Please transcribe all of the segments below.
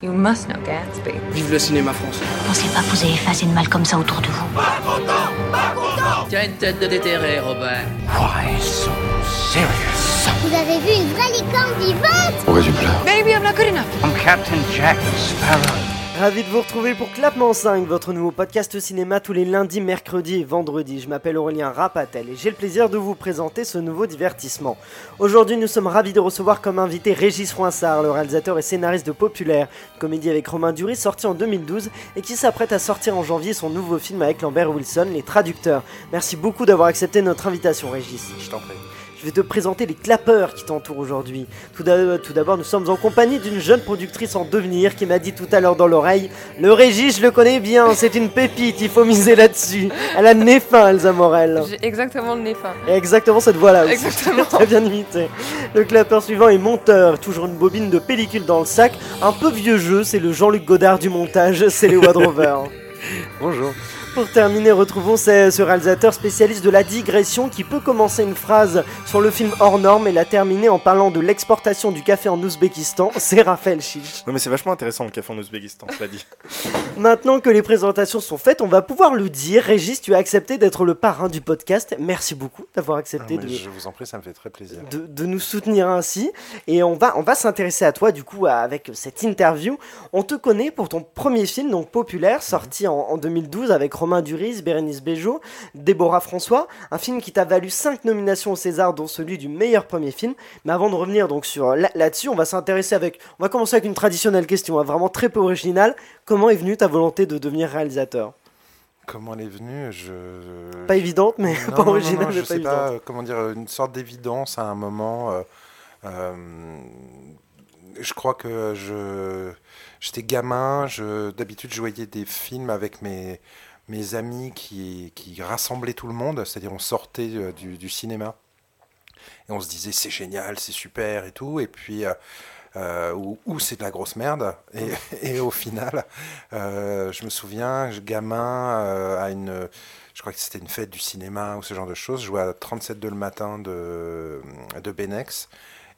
You must know Gatsby. Vive le cinéma français. Pensez pas que vous avez effacé de mal comme ça autour de vous? Tiens une tête de déterré, Robert. Why so serious? Vous avez vu une vraie licorne vivante? Pourquoi tu pleures Maybe I'm not good enough. I'm Captain Jack Sparrow. Ravi de vous retrouver pour Clapement 5, votre nouveau podcast cinéma tous les lundis, mercredis et vendredis. Je m'appelle Aurélien Rapatel et j'ai le plaisir de vous présenter ce nouveau divertissement. Aujourd'hui, nous sommes ravis de recevoir comme invité Régis Froissart, le réalisateur et scénariste de Populaire, une comédie avec Romain Duris sortie en 2012 et qui s'apprête à sortir en janvier son nouveau film avec Lambert Wilson, Les Traducteurs. Merci beaucoup d'avoir accepté notre invitation, Régis. Je t'en prie. Je vais te présenter les clapeurs qui t'entourent aujourd'hui. Tout d'a- tout d'abord, nous sommes en compagnie d'une jeune productrice en devenir qui m'a dit tout à l'heure dans l'oreille Le Régis, je le connais bien, c'est une pépite, il faut miser là-dessus. Elle a le nez fin, Elsa Morel. J'ai exactement le nez fin. Et exactement cette voix-là aussi. Exactement. Très bien imité. Le clapeur suivant est monteur, toujours une bobine de pellicule dans le sac. Un peu vieux jeu, c'est le Jean-Luc Godard du montage, c'est les Wadrover. Bonjour. Pour terminer, retrouvons ce, ce réalisateur spécialiste de la digression qui peut commencer une phrase sur le film hors norme et la terminer en parlant de l'exportation du café en Ouzbékistan. C'est Raphaël Chiche. Non mais c'est vachement intéressant le café en Ouzbékistan, cela dit. Maintenant que les présentations sont faites, on va pouvoir le dire. Régis, tu as accepté d'être le parrain du podcast. Merci beaucoup d'avoir accepté Ah, de, Je vous en prie, ça me fait très plaisir. de, de nous soutenir ainsi. Et on va, on va s'intéresser à toi, du coup, avec cette interview. On te connaît pour ton premier film, donc populaire, sorti en, en 2012 avec Romain Duris, Bérénice Bejo, Déborah François. Un film qui t'a valu 5 nominations au César, dont celui du meilleur premier film. Mais avant de revenir donc sur là- là-dessus, on va s'intéresser avec. On va commencer avec une traditionnelle question, hein, vraiment très peu originale. Comment est venue ta volonté de devenir réalisateur? Comment elle est venue? Je. Pas évidente, mais Non, pas non, originale, non, je sais pas, comment dire, une sorte d'évidence à un moment. euh, euh, je crois que je j'étais gamin, je d'habitude je voyais des films avec mes mes amis qui, qui rassemblaient tout le monde, c'est-à-dire on sortait euh, du, du cinéma et on se disait c'est génial, c'est super et tout, et puis euh, euh, ou, ou c'est de la grosse merde. Et, et au final, euh, je me souviens, gamin, euh, à une, je crois que c'était une fête du cinéma ou ce genre de choses, je jouais à 37 de le matin de, de Benex,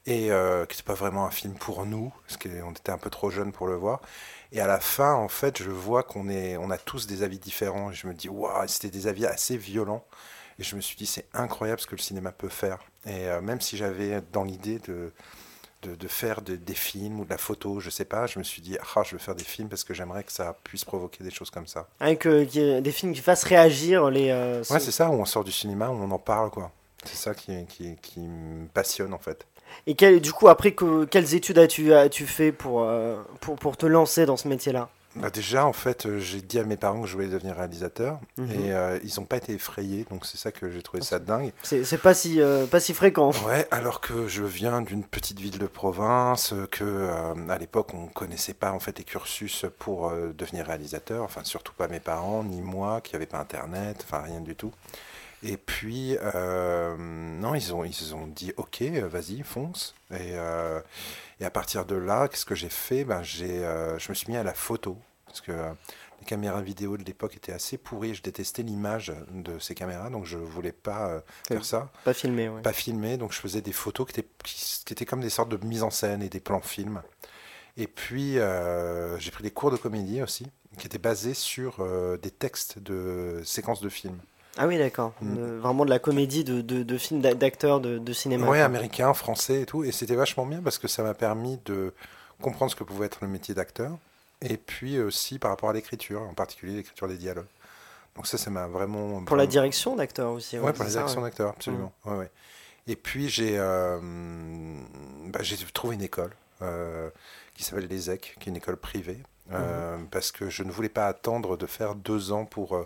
et qui n'était pas vraiment un film pour nous, parce qu'on était un peu trop jeunes pour le voir. Et à la fin, en fait, je vois qu'on est, on a tous des avis différents. Et je me dis, waouh, c'était des avis assez violents. Et je me suis dit, c'est incroyable ce que le cinéma peut faire. Et euh, même si j'avais dans l'idée de, de, de faire de- des films ou de la photo, je sais pas, je me suis dit, ah, je veux faire des films parce que j'aimerais que ça puisse provoquer des choses comme ça. Avec euh, des films qui fassent réagir les. euh, Ouais, c'est ça, où on sort du cinéma, où on en parle, quoi. C'est ça qui, qui, qui me passionne, en fait. Et quel- du coup, après, que, quelles études as-tu as-tu fait pour, euh, pour, pour te lancer dans ce métier-là? Bah déjà, en fait, euh, j'ai dit à mes parents que je voulais devenir réalisateur, Mhm. et euh, ils n'ont pas été effrayés, donc c'est ça que j'ai trouvé ça dingue. C'est pas, si, euh, pas si fréquent. Ouais, alors que je viens d'une petite ville de province, que à l'époque on connaissait pas en fait les cursus pour devenir réalisateur, enfin surtout pas mes parents ni moi qui n'avaient pas internet, enfin rien du tout. Et puis euh, non, ils ont ils ont dit ok, vas-y fonce. Et, euh, et à partir de là, qu'est-ce que j'ai fait? Ben j'ai euh, je me suis mis à la photo parce que les caméras vidéo de l'époque étaient assez pourries. Je détestais l'image de ces caméras, donc je voulais pas faire ça Pas filmé, ouais. pas filmé, donc je faisais des photos qui étaient, qui, étaient comme des sortes de mise en scène et des plans films. Et puis j'ai pris des cours de comédie aussi, qui étaient basés sur des textes de séquences de films. Ah oui, d'accord. Mm. De- vraiment de la comédie de, de, de films d'a- d'acteurs de, de cinéma. Ouais, quoi. américains, français et tout. Et c'était vachement bien parce que ça m'a permis de comprendre ce que pouvait être le métier d'acteur. Et puis aussi par rapport à l'écriture, en particulier l'écriture des dialogues. Donc ça, ça m'a vraiment... Pour la direction d'acteurs aussi. Ouais, pour la direction ouais. d'acteur, absolument. Ouais, ouais. Et puis j'ai euh, bah, trouvé une école euh, qui s'appelle l'ESEC, qui est une école privée, euh, Mhm. parce que je ne voulais pas attendre de faire deux ans pour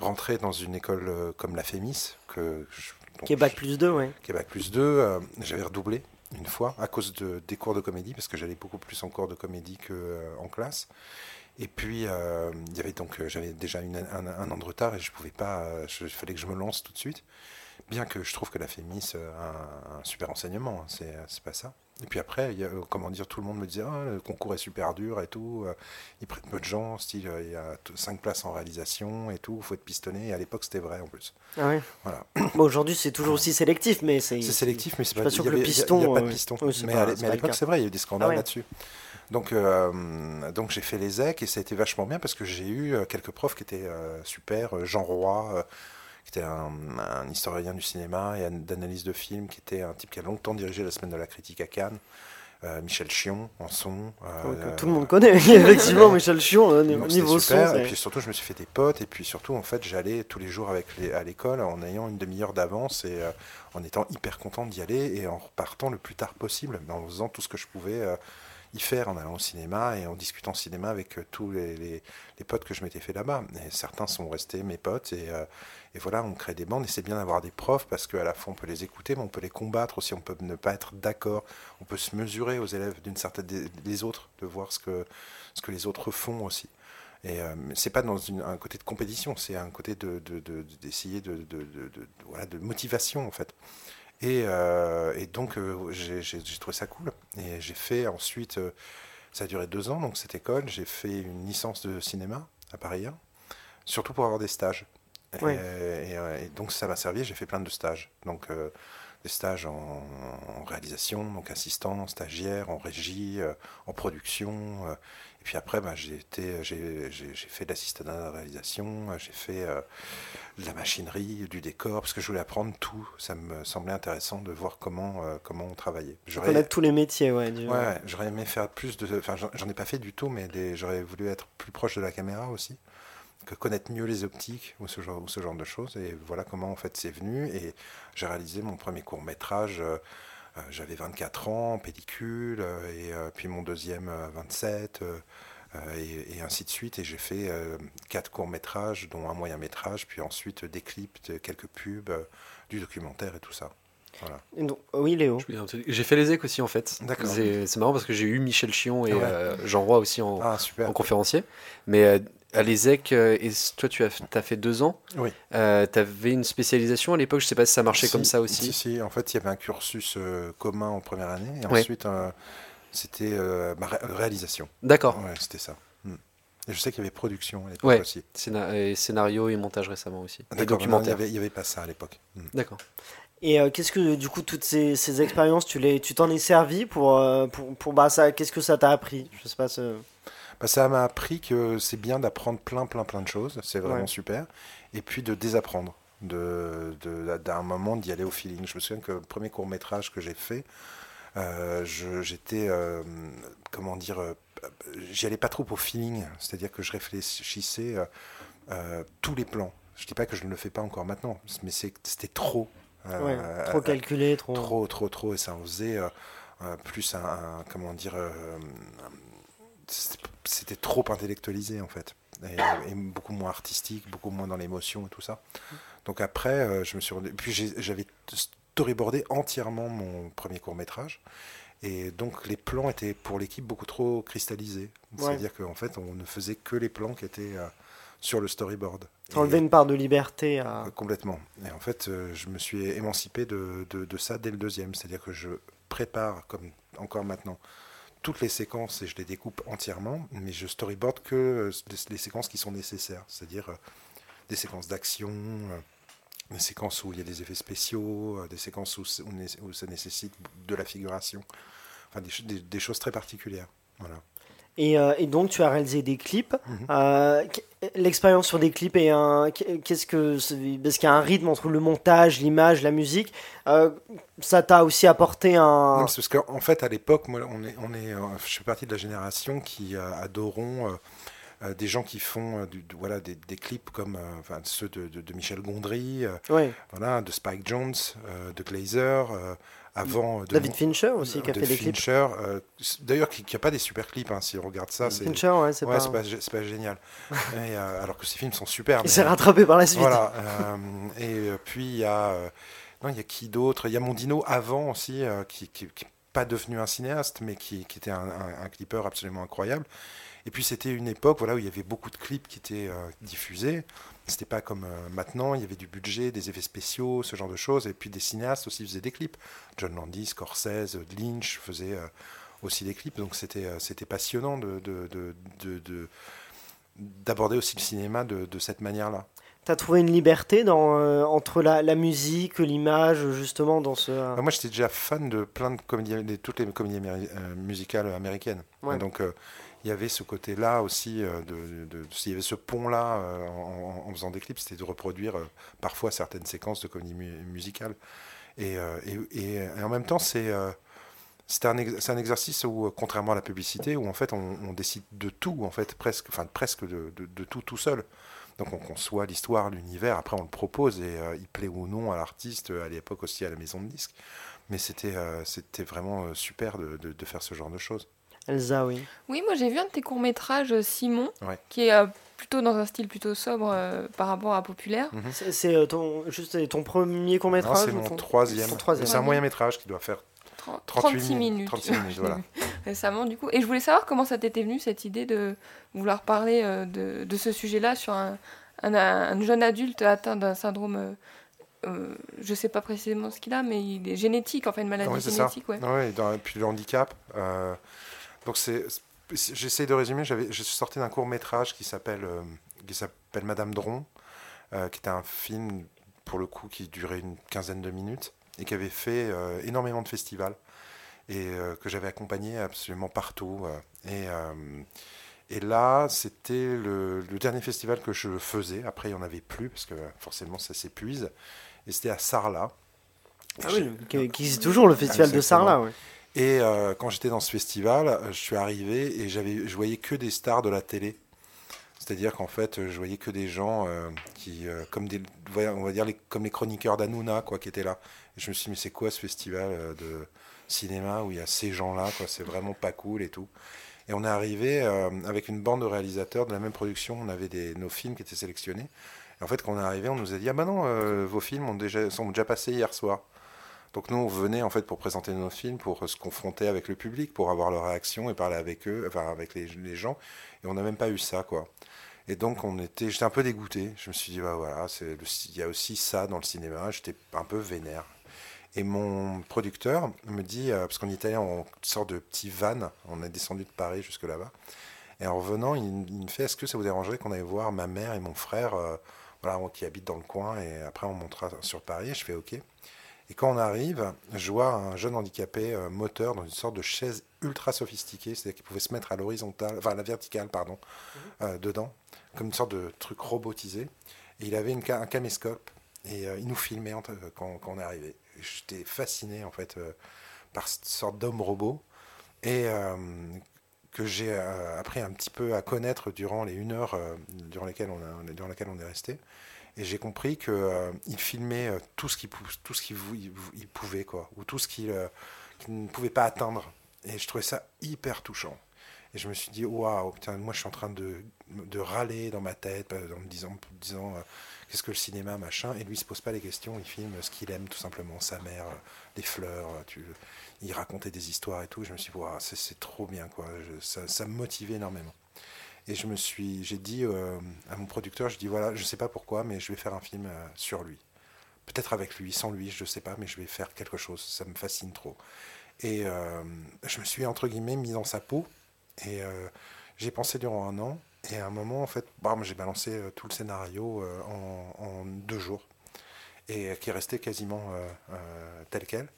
euh, rentrer dans une école euh, comme la FEMIS, que je- donc je- plus 2, ouais. qui est Bac plus 2. euh, J'avais redoublé une fois à cause de, des cours de comédie, parce que j'allais beaucoup plus en cours de comédie qu'en classe. Et puis, euh, il y avait donc, euh, j'avais déjà une- un, un an de retard et je pouvais pas, euh, il fallait que je me lance tout de suite. Bien que je trouve que la FEMIS euh, a un, un super enseignement, hein, c'est pas ça. Et puis après, il y a, euh, comment dire, tout le monde me disait Ah, le concours est super dur et tout. euh, ils prennent peu de gens, style euh, il y a 5 places en réalisation et tout, il faut être pistonné. Et à l'époque, c'était vrai en plus. Ah ouais. Voilà. Bon, aujourd'hui, c'est toujours aussi sélectif, mais c'est. C'est sélectif, mais c'est pas, pas sûr que le piston, Il n'y a pas de piston. oui, mais pas- à mais l'époque, c'est vrai, il y a eu des scandales Ah ouais. là-dessus. Donc, euh, donc j'ai fait les EC et ça a été vachement bien parce que j'ai eu quelques profs qui étaient euh, super. Jean Roy, euh, qui était un, un historien du cinéma et d'analyse de films, qui était un type qui a longtemps dirigé la semaine de la critique à Cannes. Euh, Michel Chion en son. euh, Donc, tout le monde connaît, effectivement, Michel Chion, euh, niveau son. super. c'est- et puis surtout, je me suis fait des potes. Et puis surtout, en fait, j'allais tous les jours avec les- à l'école en ayant une demi-heure d'avance et euh, en étant hyper content d'y aller et en repartant le plus tard possible, mais en faisant tout ce que je pouvais euh, y faire, en allant au cinéma et en discutant cinéma avec euh, tous les, les- potes que je m'étais fait là-bas. Et certains sont restés mes potes et, euh, et voilà, on crée des bandes et c'est bien d'avoir des profs parce qu'à la fois on peut les écouter, mais on peut les combattre aussi, on peut ne pas être d'accord, on peut se mesurer aux élèves d'une certaine des, autres, de voir ce que, ce que les autres font aussi. Et euh, c'est pas dans un côté de compétition, c'est un côté de, de- de- d'essayer de, de, de- de- de- voilà, de motivation en fait. Et, euh, et donc euh, j'ai, trouvé ça cool. Et j'ai fait ensuite, euh, ça a duré deux ans donc cette école, j'ai fait une licence de cinéma à Paris 1, surtout pour avoir des stages. Et- Oui. Et, et donc ça m'a servi, j'ai fait plein de stages. Donc euh, des stages en, en réalisation, donc assistant, stagiaire, en régie, euh, en production. euh, puis après, bah, j'ai fait de l'assistant à la réalisation, j'ai fait euh, de la machinerie, du décor, parce que je voulais apprendre tout. Ça me semblait intéressant de voir comment, euh, comment on travaillait. Connaître tous les métiers, ouais. du- ouais, j'aurais aimé faire plus de. Enfin, j'en, ai pas fait du tout, mais des- j'aurais voulu être plus proche de la caméra aussi, que connaître mieux les optiques ou ce genre, ou ce genre de choses. Et voilà comment en fait c'est venu. Et j'ai réalisé mon premier court métrage. euh, j'avais 24 ans, en pellicule, euh, et euh, puis mon deuxième euh, 27, euh, euh, et, et ainsi de suite. Et j'ai fait euh, quatre courts métrages, dont un moyen métrage, puis ensuite des clips, de quelques pubs, euh, du documentaire et tout ça. Voilà. Donc- oui, Léo. J'ai fait les EC aussi en fait. D'accord. C'est marrant parce que j'ai eu Michel Chion et Ouais. euh, Jean Roy aussi en, Ah, en conférencier. Mais euh, à l'ESEC, euh, et toi tu as, as fait deux ans. Oui. tu avais une spécialisation à l'époque, je sais pas si ça marchait Si, comme ça aussi. Si, si, en fait, il y avait un cursus euh, commun en première année, et Ouais. ensuite, euh, c'était euh, ma ré- réalisation. D'accord. Ouais, c'était ça. Hmm. Et je sais qu'il y avait production à l'époque Ouais. aussi. Scéna- et scénario et montage récemment aussi. Et non, il n'y documentaire. avait, il y avait pas ça à l'époque. Hmm. D'accord. Et euh, qu'est-ce que, du coup, toutes ces, ces expériences, tu les, tu t'en es servi pour, euh, pour, pour bah, ça, qu'est-ce que ça t'a appris? Je sais pas. Bah, ça m'a appris que c'est bien d'apprendre plein, plein, plein de choses. C'est vraiment Ouais. super. Et puis de désapprendre. De, de- d'un moment d'y aller au feeling. Je me souviens que le premier court métrage que j'ai fait, euh, je- j'étais, euh, comment dire, euh, j'y allais pas trop au feeling. C'est-à-dire que je réfléchissais euh, tous les plans. Je dis pas que je ne le fais pas encore maintenant, mais c'est- c'était trop. Ouais, trop calculé, trop. trop, trop, trop, et ça en faisait plus un, un- comment dire, euh, c'était- trop intellectualisé en fait, et, et beaucoup moins artistique, beaucoup moins dans l'émotion et tout ça. Donc après, euh, je me suis rendu, puis j'avais storyboardé entièrement mon premier court métrage. Et donc les plans étaient pour l'équipe beaucoup trop cristallisés. Ouais. C'est-à-dire qu'en fait, on ne faisait que les plans qui étaient euh, sur le storyboard. T'as enlevé une part de liberté à. Euh, Complètement. Et en fait, je me suis émancipé de, de- de ça dès le deuxième. C'est-à-dire que je prépare, comme encore maintenant, toutes les séquences et je les découpe entièrement, mais je storyboard que euh, les, séquences qui sont nécessaires. C'est-à-dire euh, des séquences d'action, euh, des séquences où il y a des effets spéciaux, des séquences où, ça nécessite de la figuration. Enfin, des, des- des choses très particulières. Voilà. Et, euh, et donc, tu as réalisé des clips. Mhm. Euh, L'expérience sur des clips est un. Qu'est-ce que. Parce qu'il y a un rythme entre le montage, l'image, la musique. Euh, ça t'a aussi apporté un. Non, c'est parce qu'en en fait, à l'époque, moi, on est, on est, je fais partie de la génération qui adorons euh, des gens qui font euh, du- voilà, des, des clips comme euh, enfin, ceux de, de- de Michel Gondry, voilà, de Spike Jones, de Glazer, avant de David Fincher aussi, qui a de fait des clips. Fincher, euh, D'ailleurs, qui n'a pas des super clips, hein, si on regarde ça. c'est Fincher, ouais, c'est ouais, pas. génial. Et, euh, alors que ces films sont super. Il s'est rattrapé par la suite. voilà. euh, et euh, puis il y a, non, il y a qui d'autre? Il y a Mondino avant aussi, qui, qui, qui pas devenu un cinéaste, mais qui, qui était un, un, un clipper absolument incroyable. Et puis c'était une époque, voilà, où il y avait beaucoup de clips qui étaient euh, diffusés. C'était pas comme euh, maintenant, il y avait du budget, des effets spéciaux, ce genre de choses. Et puis des cinéastes aussi faisaient des clips. John Landis, Scorsese, Lynch faisaient euh, aussi des clips. Donc c'était euh, c'était passionnant de, de, de, de- de- d'aborder aussi le cinéma de, de cette manière-là. T'as trouvé une liberté dans, euh, entre la, la musique, l'image, justement, dans ce. Bah, moi, j'étais déjà fan de plein de comédies, de toutes les comédies musicales américaines. Ouais. Donc, euh, il y avait ce côté-là aussi, euh, de, il y avait ce pont-là euh, en, faisant des clips, c'était de reproduire euh, parfois certaines séquences de comédies mu- musicales. Et, en même temps, c'est un, exercice où, contrairement à la publicité, où en fait on, décide de tout, en fait, presque, enfin presque de, tout tout seul. Donc on conçoit l'histoire, l'univers, après on le propose et il plaît ou non à l'artiste, à l'époque aussi à la maison de disques. Mais c'était vraiment super de faire ce genre de choses. Elsa, oui. Oui, moi j'ai vu un de tes courts-métrages, euh, Simon, Ouais. qui est euh, plutôt dans un style plutôt sobre euh, par rapport à populaire. C'est- C'est euh, ton, juste ton premier Non, court-métrage C'est mon ton- troisième. troisième. C'est un moyen métrage qui doit faire 30 38 36 minutes. 36 minutes, voilà. récemment du coup. Et je voulais savoir comment ça t'était venu cette idée de vouloir parler euh, de, de ce sujet-là sur un, un, un jeune adulte atteint d'un syndrome, euh, euh, je sais pas précisément ce qu'il a, mais il est génétique, enfin une maladie Oui, c'est ça. génétique. Ouais. Ouais, et dans- et puis le handicap. euh, donc c'est, j'essaie de résumer. J'avais, je suis sorti d'un court métrage qui s'appelle, euh, qui s'appelle Madame Dron, euh, qui était un film pour le coup qui durait une quinzaine de minutes et qui avait fait euh, énormément de festivals et que j'avais accompagné absolument partout. et et là, c'était le, le dernier festival que je faisais. Après, il n'y en avait plus parce que forcément, ça s'épuise. Et c'était à Sarlat. Ah oui, qui, existe toujours, le festival de. Sarlat. ouais. Et euh, quand j'étais dans ce festival, euh, je suis arrivé et j'avais, je voyais que des stars de la télé. C'est-à-dire qu'en fait, euh, je voyais que des gens qui, comme des, on va dire les, comme les chroniqueurs d'Anouna, quoi, qui étaient là. Je me suis dit, mais c'est quoi ce festival de cinéma où il y a ces gens-là, c'est vraiment pas cool et tout. Et on est arrivé avec une bande de réalisateurs de la même production. On avait des, nos films qui étaient sélectionnés. Et en fait, quand on est arrivé, on nous a dit, ah bah non, vos films ont déjà, sont déjà passés hier soir. Donc nous, on venait en fait pour présenter nos films, pour euh, se confronter avec le public, pour avoir leur réaction et parler avec eux, enfin avec les, gens. Et on n'a même pas eu ça, quoi. Et donc on était, j'étais un peu dégoûté. Je me suis dit, bah voilà, il y a aussi ça dans le cinéma. J'étais un peu vénère. Et mon producteur me dit, euh, parce qu'on était allé en sorte de petit van, on est descendu de Paris jusque là-bas. Et en revenant, il, me fait, est-ce que ça vous dérangerait qu'on aille voir ma mère et mon frère, euh, voilà, qui habitent dans le coin, et après on montera sur Paris? Je fais OK. Et quand on arrive, je vois un jeune handicapé euh, moteur dans une sorte de chaise ultra sophistiquée, c'est-à-dire qu'il pouvait se mettre à l'horizontale, enfin à la verticale, pardon, euh, dedans, comme une sorte de truc robotisé. Et il avait une, un caméscope et euh, il nous filmait en- quand, quand on est arrivé. J'étais fasciné en fait euh, par cette sorte d'homme robot et que j'ai appris un petit peu à connaître durant les une heure durant, lesquelles on a, durant laquelle on est resté. Et j'ai compris qu'il il filmait euh, tout ce qu'il tout ce qu'il il pouvait, quoi, ou tout ce qu'il euh, qu'il ne pouvait pas atteindre. Et je trouvais ça hyper touchant. Et je me suis dit, waouh, putain, moi je suis en train de, de râler dans ma tête, euh, en me disant, disant euh, qu'est-ce que le cinéma, machin. Et lui, il se pose pas les questions, il filme ce qu'il aime, tout simplement, sa mère, euh, les fleurs, euh, il racontait des histoires et tout. Je me suis dit, waouh, c'est, trop bien, quoi. Ça, ça me motivait énormément. Et je me suis, j'ai dit euh, à mon producteur, je dis voilà, je sais pas pourquoi, mais je vais faire un film euh, sur lui. Peut-être avec lui, sans lui, je sais pas, mais je vais faire quelque chose. Ça me fascine trop. Et euh, je me suis entre guillemets mis dans sa peau. Et j'ai pensé durant un an. Et à un moment, en fait, bam, j'ai balancé tout le scénario en, deux jours. Et qui est resté quasiment tel quel.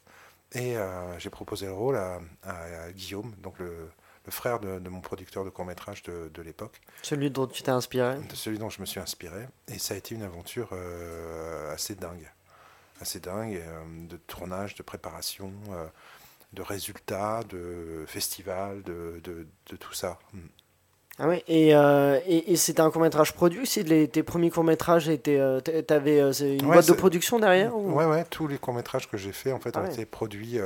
Et j'ai proposé le rôle à, à Guillaume, donc le, le frère de, de mon producteur de court-métrage de, de l'époque, Celui dont tu t'es inspiré. de celui dont je me suis inspiré. Et ça a été une aventure euh, assez dingue. Assez dingue, euh, de tournage, de préparation, euh, de résultats, de festival, de, de, tout ça. Mm. Ah ouais, et, euh, et, et c'était un court-métrage produit aussi? Les, Tes premiers courts-métrages euh, euh, c'est une Ouais, boîte de production derrière ou- Ouais, ouais, tous les courts-métrages que j'ai faits en fait, Ah ont ouais. été produits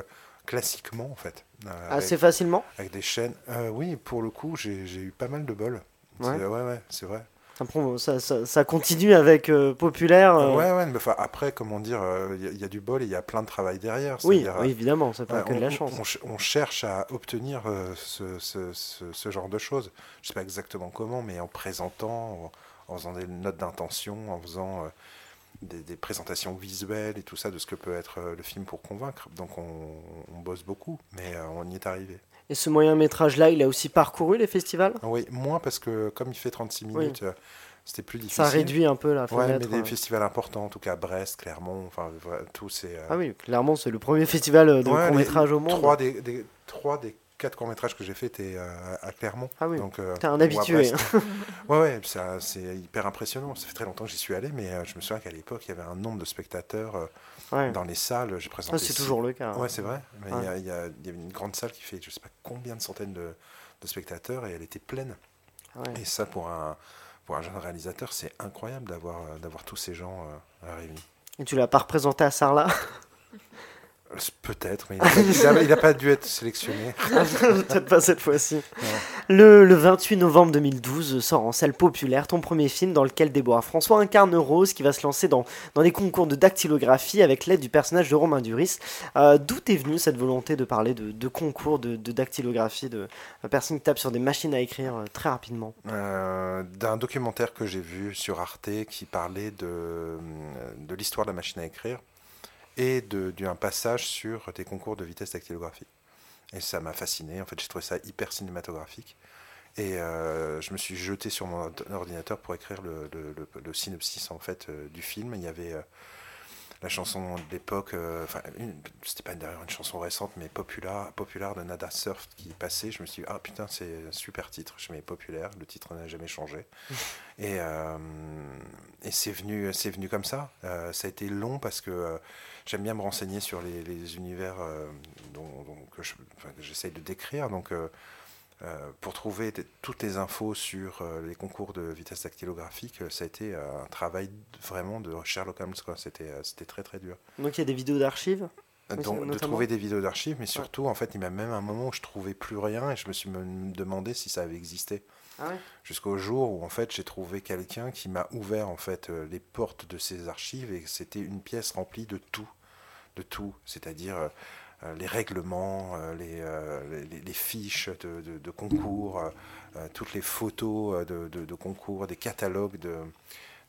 classiquement en fait. euh, Assez avec- facilement Avec des chaînes. Euh, oui, pour le coup, j'ai eu pas mal de bol. C'est- Ouais. Ouais, ouais, c'est vrai. Après, ça, ça, ça continue avec euh, Populaire. euh, Ouais, ouais, mais enfin, après, comment dire, euh, il y, a- il y a du bol et il y a plein de travail derrière. oui, évidemment, c'est pas Ouais, que de la chance. on ch- on cherche à obtenir ce, ce- ce- ce genre de choses. Je sais pas exactement comment, mais en présentant, en, en faisant des notes d'intention, en faisant des, des présentations visuelles et tout ça de ce que peut être euh, le film pour convaincre. Donc on, on bosse beaucoup, mais euh, on y est arrivé. Et ce moyen métrage-là, il a aussi parcouru les festivals? Oui, moins parce que comme il fait 36 minutes, euh, c'était plus difficile. Ça réduit un peu la Ouais, fenêtre. mais des euh. festivals importants, en tout cas Brest, Clermont, enfin tous ces. euh, Ah oui, clairement, c'est le premier festival de ouais, court métrage au monde. Trois des, des- trois des quatre courts métrages que j'ai fait étaient euh, à Clermont. Ah oui, Donc, euh, t'es un habitué. Ouais, ouais, ça- c'est hyper impressionnant. Ça fait très longtemps que j'y suis allé, mais euh, je me souviens qu'à l'époque, il y avait un nombre de spectateurs Ouais. dans les salles. J'ai présenté. Ah, c'est toujours le cas. Ouais, c'est vrai. Mais il y Ouais. y, a, une grande salle qui fait je sais pas combien de centaines de, de spectateurs et elle était pleine. Ouais. Et ça, pour un, pour un jeune réalisateur, c'est incroyable d'avoir d'avoir tous ces gens euh, réunis. Et tu l'as pas représenté à Sarlat? Peut-être, mais il a, pas- dû être sélectionné. Peut-être pas cette fois-ci. Le, le 28 novembre 2012 sort en salle populaire ton premier film dans lequel Déborah François incarne Rose qui va se lancer dans, dans des concours de dactylographie avec l'aide du personnage de Romain Duris. Euh, D'où est venue cette volonté de parler de, de concours de, de dactylographie, de de personnes qui tapent sur des machines à écrire euh, très rapidement? Euh, D'un documentaire que j'ai vu sur Arte qui parlait de, de l'histoire de la machine à écrire et d'un passage sur des concours de vitesse dactylographie. Et ça m'a fasciné. En fait, j'ai trouvé ça hyper cinématographique. Et euh, je me suis jeté sur mon ord- ordinateur pour écrire le, le- le- le synopsis en fait euh, du film. Il y avait euh, la chanson de l'époque, enfin, c'était pas d'ailleurs une chanson récente, mais populaire, populaire de Nada Surf qui passait. Je me suis dit, ah putain, c'est un super titre. Je mets populaire, le titre n'a jamais changé. et et c'est venu, c'est venu comme ça. Ça a été long parce que j'aime bien me renseigner sur les, les univers euh, dont, dont- que je- enfin, que j'essaye de décrire. Donc, euh, euh, pour trouver toutes les infos sur les concours de vitesse dactylographique, ça a été un travail vraiment de Sherlock Holmes. C'était très très dur. Donc il y a des vidéos d'archives Donc, de trouver des vidéos d'archives, mais surtout, en fait, il y a même un moment où je trouvais plus rien et je me suis même demandé si ça avait existé. Ah Jusqu'au jour où, en fait, j'ai trouvé quelqu'un qui m'a ouvert, en fait, euh, les portes de ces archives et c'était une pièce remplie de tout. De tout. C'est-à-dire euh, euh, les règlements, les, fiches de, concours, toutes les photos de, concours, des catalogues de,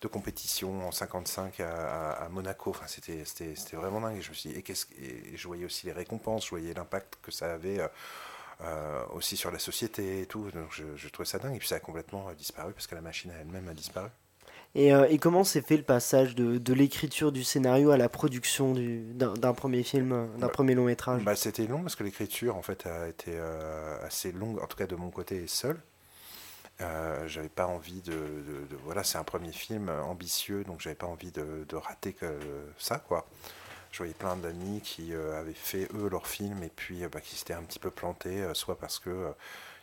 de compétition en 55 à, Monaco. Enfin, c'était, vraiment dingue. Je me suis dit, et, et je voyais aussi les récompenses, je voyais l'impact que ça avait euh, aussi sur la société et tout. Donc je, je trouvais ça dingue. Et puis ça a complètement euh, disparu parce que la machine elle-même a disparu. Et, euh, et comment s'est fait le passage de, de l'écriture du scénario à la production du- d'un premier film, d'un Bah, premier long métrage? Bah, c'était long parce que l'écriture en fait a été euh, assez longue, en tout cas de mon côté et seul. Euh, j'avais pas envie de, de- de- voilà c'est un premier film ambitieux donc j'avais pas envie de, de rater que ça quoi je voyais plein d'amis qui euh, avaient fait eux leur film et puis euh, bah, qui s'étaient un petit peu plantés euh, soit parce que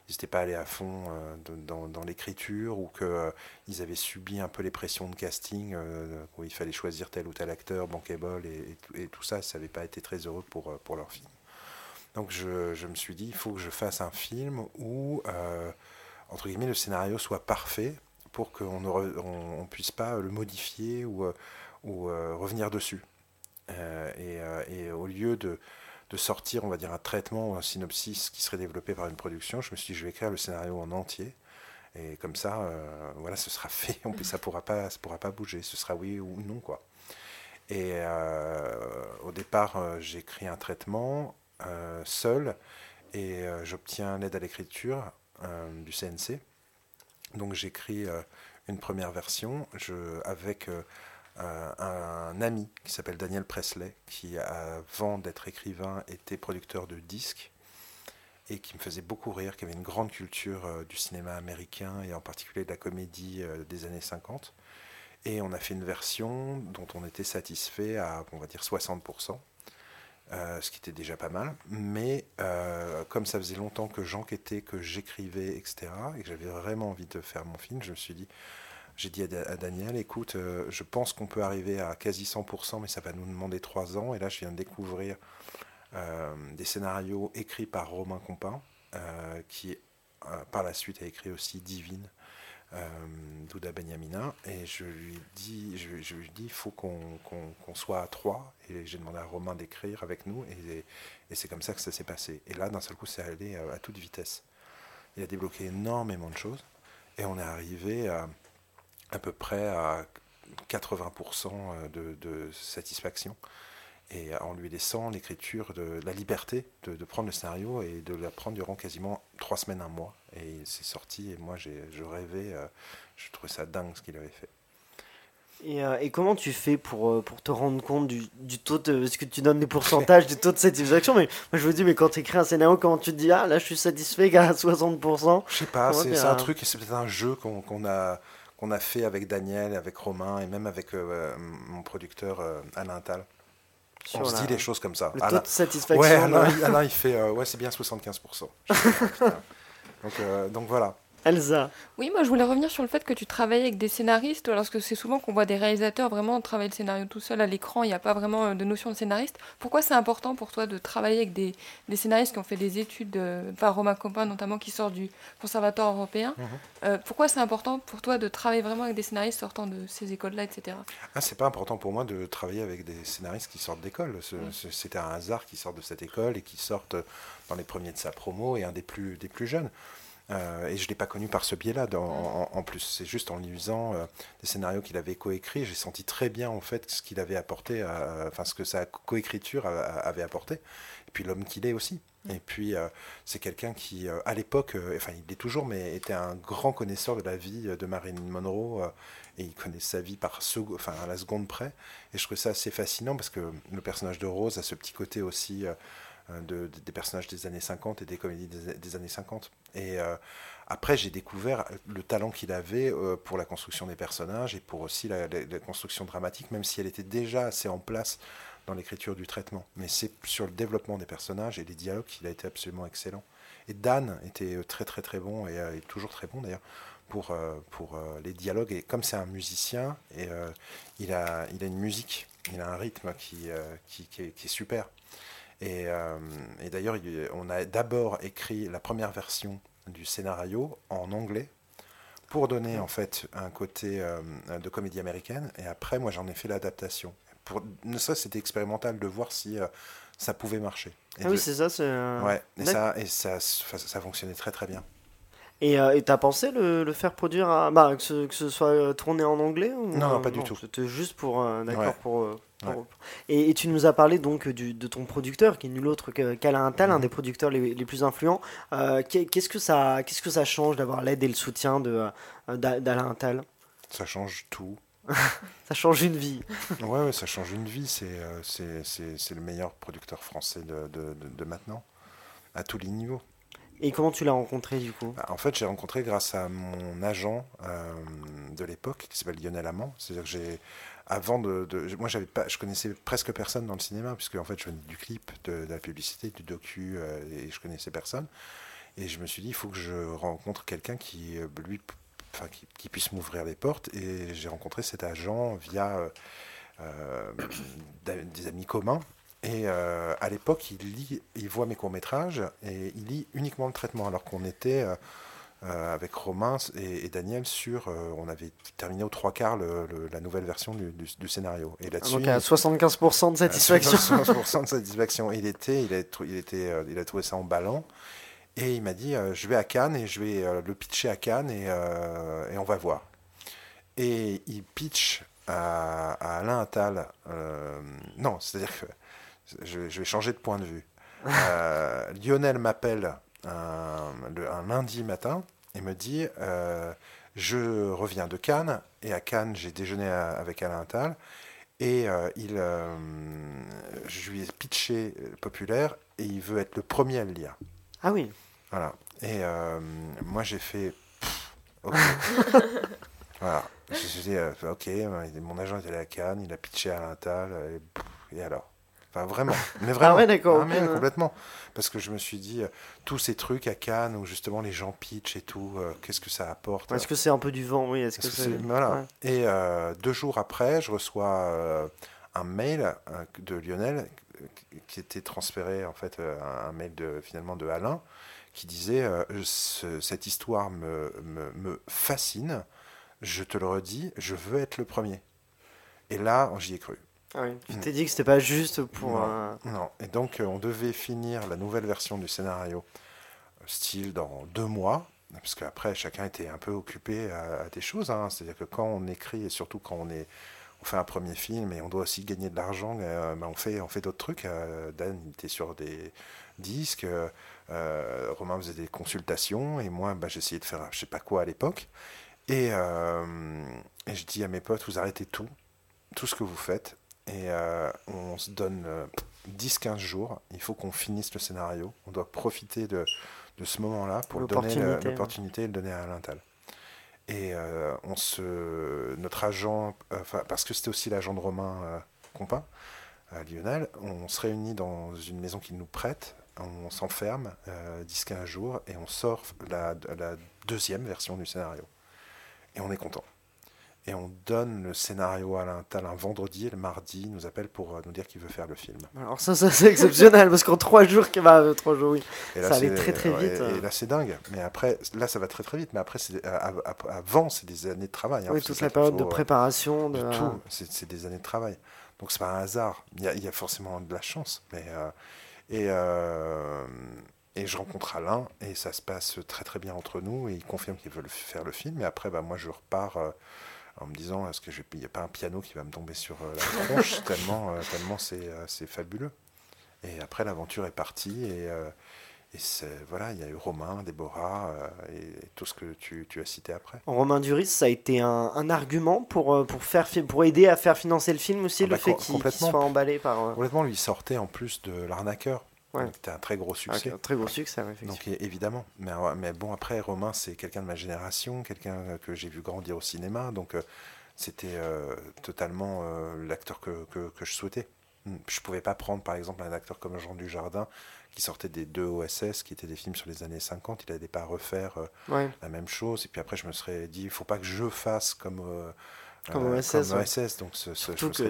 ils n'étaient pas allés à fond dans, l'écriture ou que ils avaient subi un peu les pressions de casting où il fallait choisir tel ou tel acteur bankable et, et tout- ça ça n'avait pas été très heureux pour, pour leur film donc je, me suis dit il faut que je fasse un film où entre guillemets, le scénario soit parfait pour qu'on ne puisse pas le modifier ou, revenir dessus. Euh, et, euh, et au lieu de, sortir, on va dire, un traitement ou un synopsis qui serait développé par une production, je me suis dit, je vais écrire le scénario en entier. Et comme ça, euh, voilà, ce sera fait. Peut- ça ne pourra, pas- pourra pas bouger. Ce sera oui ou non, quoi. Et au départ, euh, j'écris un traitement seul et j'obtiens l'aide à l'écriture du CNC. Donc j'écris une première version je, avec euh, un ami qui s'appelle Daniel Presley, qui avant d'être écrivain était producteur de disques et qui me faisait beaucoup rire, qui avait une grande culture euh, du cinéma américain et en particulier de la comédie euh, des années 50. Et on a fait une version dont on était satisfait à, on va dire, 60%. Euh, ce qui était déjà pas mal. Mais euh, comme ça faisait longtemps que j'enquêtais, que j'écrivais, etc., et que j'avais vraiment envie de faire mon film, je me suis dit, j'ai dit à, Da- à Daniel, écoute, euh, je pense qu'on peut arriver à quasi 100%, mais ça va nous demander trois ans. Et là, je viens de découvrir euh, des scénarios écrits par Romain Compin, euh, qui par la suite a écrit aussi Divine. D'Ouda Benyamina et je lui dis je, je lui dis il faut qu'on soit à trois. Et j'ai demandé à Romain d'écrire avec nous. Et, c'est comme ça que ça s'est passé. Et là d'un seul coup c'est allé euh, à toute vitesse. Il a débloqué énormément de choses. Et on est arrivé à à peu près à 80% de, de satisfaction et en lui laissant l'écriture, de la liberté de, de prendre le scénario et de l'apprendre durant quasiment trois semaines, un mois. Et c'est sorti, et moi j'ai, je rêvais, euh, je trouvais ça dingue ce qu'il avait fait. Et, euh, et comment tu fais pour, euh, pour te rendre compte du, du taux de. Est-ce que tu donnes des pourcentages du taux de satisfaction Mais moi je me dis, mais quand tu écris un scénario, comment tu te dis, ah là je suis satisfait qu'à 60% Je sais pas, c'est, un truc, c'est peut-être un jeu qu'on, qu'on a, qu'on a fait avec Daniel, avec Romain et même avec euh, mon producteur euh, Alain sur On se dit les choses comme ça. Le taux Alain- de satisfaction. Ouais, Alain, il- Alain, il fait, euh, ouais, c'est bien 75%. Je fais, ah, putain. donc, euh, donc voilà. Elsa. Oui, moi je voulais revenir sur le fait que tu travailles avec des scénaristes, alors que c'est souvent qu'on voit des réalisateurs vraiment travailler le scénario tout seul à l'écran, il n'y a pas vraiment euh, de notion de scénariste. Pourquoi c'est important pour toi de travailler avec des, des scénaristes qui ont fait des études, euh, enfin Romain Copin notamment qui sort du Conservatoire européen? Mhm. Euh, Pourquoi c'est important pour toi de travailler vraiment avec des scénaristes sortant de ces écoles-là, etc. Ah, c'est pas important pour moi de travailler avec des scénaristes qui sortent d'école. Ce- Mm. C'était un hasard qui sortent de cette école et qui sortent dans les premiers de sa promo et un des plus, des plus jeunes. Euh, et je ne l'ai pas connu par ce biais-là en, en plus. C'est juste en lisant euh, des scénarios qu'il avait coécrits, j'ai senti très bien en fait ce qu'il avait apporté, à- enfin ce que sa coécriture avait apporté. Et puis l'homme qu'il est aussi. Et puis euh, c'est quelqu'un qui, euh, à l'époque, euh, enfin il est toujours, mais était un grand connaisseur de la vie euh, de Marilyn Monroe. euh, et il connaît sa vie par enfin, à la seconde près. Et je trouve ça assez fascinant parce que le personnage de Rose a ce petit côté aussi euh, de- des personnages des années 50 et des comédies des, années 50. Et euh, après, j'ai découvert le talent qu'il avait euh, pour la construction des personnages et pour aussi la, construction dramatique, même si elle était déjà assez en place dans l'écriture du traitement. Mais c'est sur le développement des personnages et les dialogues qu'il a été absolument excellent. Et Dan était euh, très très très bon et euh, toujours très bon d'ailleurs pour, pour les dialogues. Et comme c'est un musicien, il, a, il a une musique, il a un rythme qui, qui est super. Et, euh, et d'ailleurs, il- on a d'abord écrit la première version du scénario en anglais pour donner en fait un côté euh, de comédie américaine. Et après, moi, j'en ai fait l'adaptation. Pour, ne serait-ce c'était expérimental de voir si euh, ça pouvait marcher. Et Ah oui, c'est ça. c'est, Ouais, et ça, et ça, ça, ça fonctionnait très très bien. Et euh, t'as pensé le, le faire produire à... bah, que, ce, que ce soit tourné en anglais ou, Non, non, pas du tout. C'était juste pour. euh, D'accord, Ouais. pour. Ouais. Et, et tu nous as parlé donc du, de ton producteur, qui est nul autre qu'Alain Attal, un Mhm. des producteurs les, les plus influents. Euh, qu'est- Qu'est-ce que ça, qu'est-ce que ça change d'avoir l'aide et le soutien de euh, d'A- d'Alain Attal Ça change tout. Ça change une vie. Ouais, ouais, ça change une vie. C'est euh, c'est- c'est- c'est le meilleur producteur français de, de, de- de maintenant, à tous les niveaux. Et comment tu l'as rencontré du coup? Bah, En fait, j'ai rencontré grâce à mon agent euh, de l'époque, qui s'appelle Lionel Amand. C'est-à-dire que j'ai, avant de, moi, j'avais pas, je connaissais presque personne dans le cinéma, puisque en fait, je venais du clip, de, la publicité, du docu, euh, et je connaissais personne. Et je me suis dit, il faut que je rencontre quelqu'un qui, euh, lui, enfin, qui, puisse m'ouvrir les portes. Et j'ai rencontré cet agent via euh, des amis communs. Et à l'époque, il voit mes courts métrages et il lit uniquement le traitement, alors qu'on était euh, avec Romain et, et Daniel sur, euh, on avait terminé aux trois quarts le- le- la nouvelle version du, du- du scénario. Et là-dessus, Donc à 75% de satisfaction. 75% de satisfaction. Il était, il a, il était, euh, il a trouvé ça emballant. Et il m'a dit, je vais à Cannes et je vais le pitcher à Cannes et, et on va voir. Et il pitch à, à Alain Attal. non, c'est-à-dire que je, je vais changer de point de vue. Euh, Lionel m'appelle un, le- un lundi matin et me dit, euh, je reviens de Cannes et à Cannes j'ai déjeuné à- avec Alain Attal. Et euh, il, euh, je lui ai pitché populaire et il veut être le premier à le lire. Ah oui. Voilà. Et moi j'ai fait. pff, voilà. Je me suis dit, euh, ok, mon agent est allé à Cannes, il a pitché à l'Intal, et, pff, et alors? Enfin, vraiment. Mais vraiment. Ah ouais, d'accord, complètement. Parce que je me suis dit, euh, tous ces trucs à Cannes où justement les gens pitchent et tout, euh, qu'est-ce que ça apporte Est-ce que c'est un peu du vent? Oui, est-ce que c'est. c'est- voilà. ouais. Et euh, deux jours après, je reçois euh, un mail euh, de Lionel euh, qui était transféré en fait euh, un mail de finalement de Alain qui disait euh, Ce- cette histoire me, me, me fascine. Je te le redis, je veux être le premier. Et là, j'y ai cru. Ah oui. Tu Mm. t'es dit que c'était pas juste pour. Non. euh, Non. Et donc, euh, on devait finir la nouvelle version du scénario, euh, style dans deux mois, parce qu'après, chacun était un peu occupé à, à des choses. hein. C'est-à-dire que quand on écrit, et surtout quand on est, on fait un premier film et on doit aussi gagner de l'argent. euh, ben, on fait, on fait d'autres trucs. Euh, Dan il était sur des disques, euh, Romain faisait des consultations et moi ben, j'essayais de faire je sais pas quoi à l'époque. Et, euh, et je dis à mes potes, vous arrêtez tout, tout ce que vous faites et euh, on se donne euh, 10-15 jours. Il faut qu'on finisse le scénario. On doit profiter de, de ce moment-là pour donner L'opportunité, et le donner à Alintal. Et euh, on se, notre agent, euh, enfin, parce que c'était aussi l'agent de Romain euh, Compin, euh, Lionel, on se réunit dans une maison qu'il nous prête, on s'enferme euh, 10-15 jours et on sort la, la deuxième version du scénario. Et on est content. Et on donne le scénario à Alintal un vendredi et le mardi il nous appelle pour euh, nous dire qu'il veut faire le film. Alors ça, ça c'est exceptionnel parce qu'en trois jours, bah, trois jours, oui. Et Ça allait très, très vite, Et, euh. là, c'est dingue. Mais après, là, ça va très très vite. Mais après, avant, c'est des années de travail. hein. Oui, toute la période de faut, préparation. De... de tout. C'est c'est des années de travail. Donc c'est pas un hasard. Il y a, il y a forcément de la chance. Mais, euh, et, euh, et je rencontre Alain et ça se passe très très bien entre nous et il confirme qu'il veut le- faire le film. Et après, bah, moi je repars euh, en me disant est-ce qu'il n'y a pas un piano qui va me tomber sur euh, la tronche tellement, euh, tellement c'est euh, c'est fabuleux. Et après, l'aventure est partie et. voilà, il y a eu Romain, Déborah et, et tout ce que tu, tu as cité après. Romain Duris, ça a été un, un argument pour, pour, faire, pour aider à faire financer le film aussi, Ah le bah, fait qu'il complètement. soit emballé par Complètement, lui sortait en plus de l'arnaqueur. Ouais. C'était un très gros succès. un très gros succès. effectivement. Donc évidemment, mais, euh, mais bon après Romain c'est quelqu'un de ma génération, quelqu'un euh, que j'ai vu grandir au cinéma, donc euh, c'était euh, totalement euh, l'acteur que, que, que je souhaitais. Hmm. Je pouvais pas prendre par exemple un acteur comme Jean Dujardin qui sortait des deux OSS, qui étaient des films sur les années 50, il n'allait pas refaire Ouais. la même chose. Et puis après je me serais dit, il faut pas que je fasse comme Comme OSS, comme ouais. OSS, donc ce, ce, Surtout que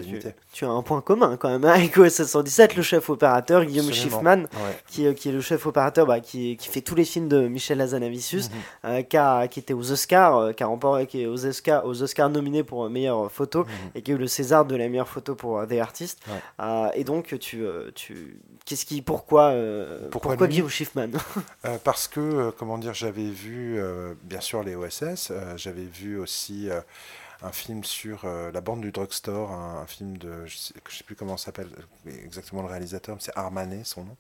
tu, as un point commun quand même hein, avec OSS 117, le chef opérateur Guillaume Absolument. Schiffman, Ouais. qui, euh, qui est le chef opérateur bah, qui, qui fait tous les films de Michel Hazanavicius, Mhm. euh, qui, a- qui était aux Oscars, euh, qui, a remporté, qui est aux Oscars, aux Oscars nominé pour euh, meilleure photo Mhm. et qui a eu le César de la meilleure photo pour The Artist. Ouais. Euh, et donc tu, tu, qu'est-ce qui, pourquoi, Pourquoi Guillaume Schiffman? Parce que, comment dire, j'avais vu, bien sûr, les OSS, j'avais vu aussi un film sur euh, la bande du drugstore, un, film de, je sais, sais plus comment s'appelle exactement le réalisateur, mais c'est Armanet, son nom.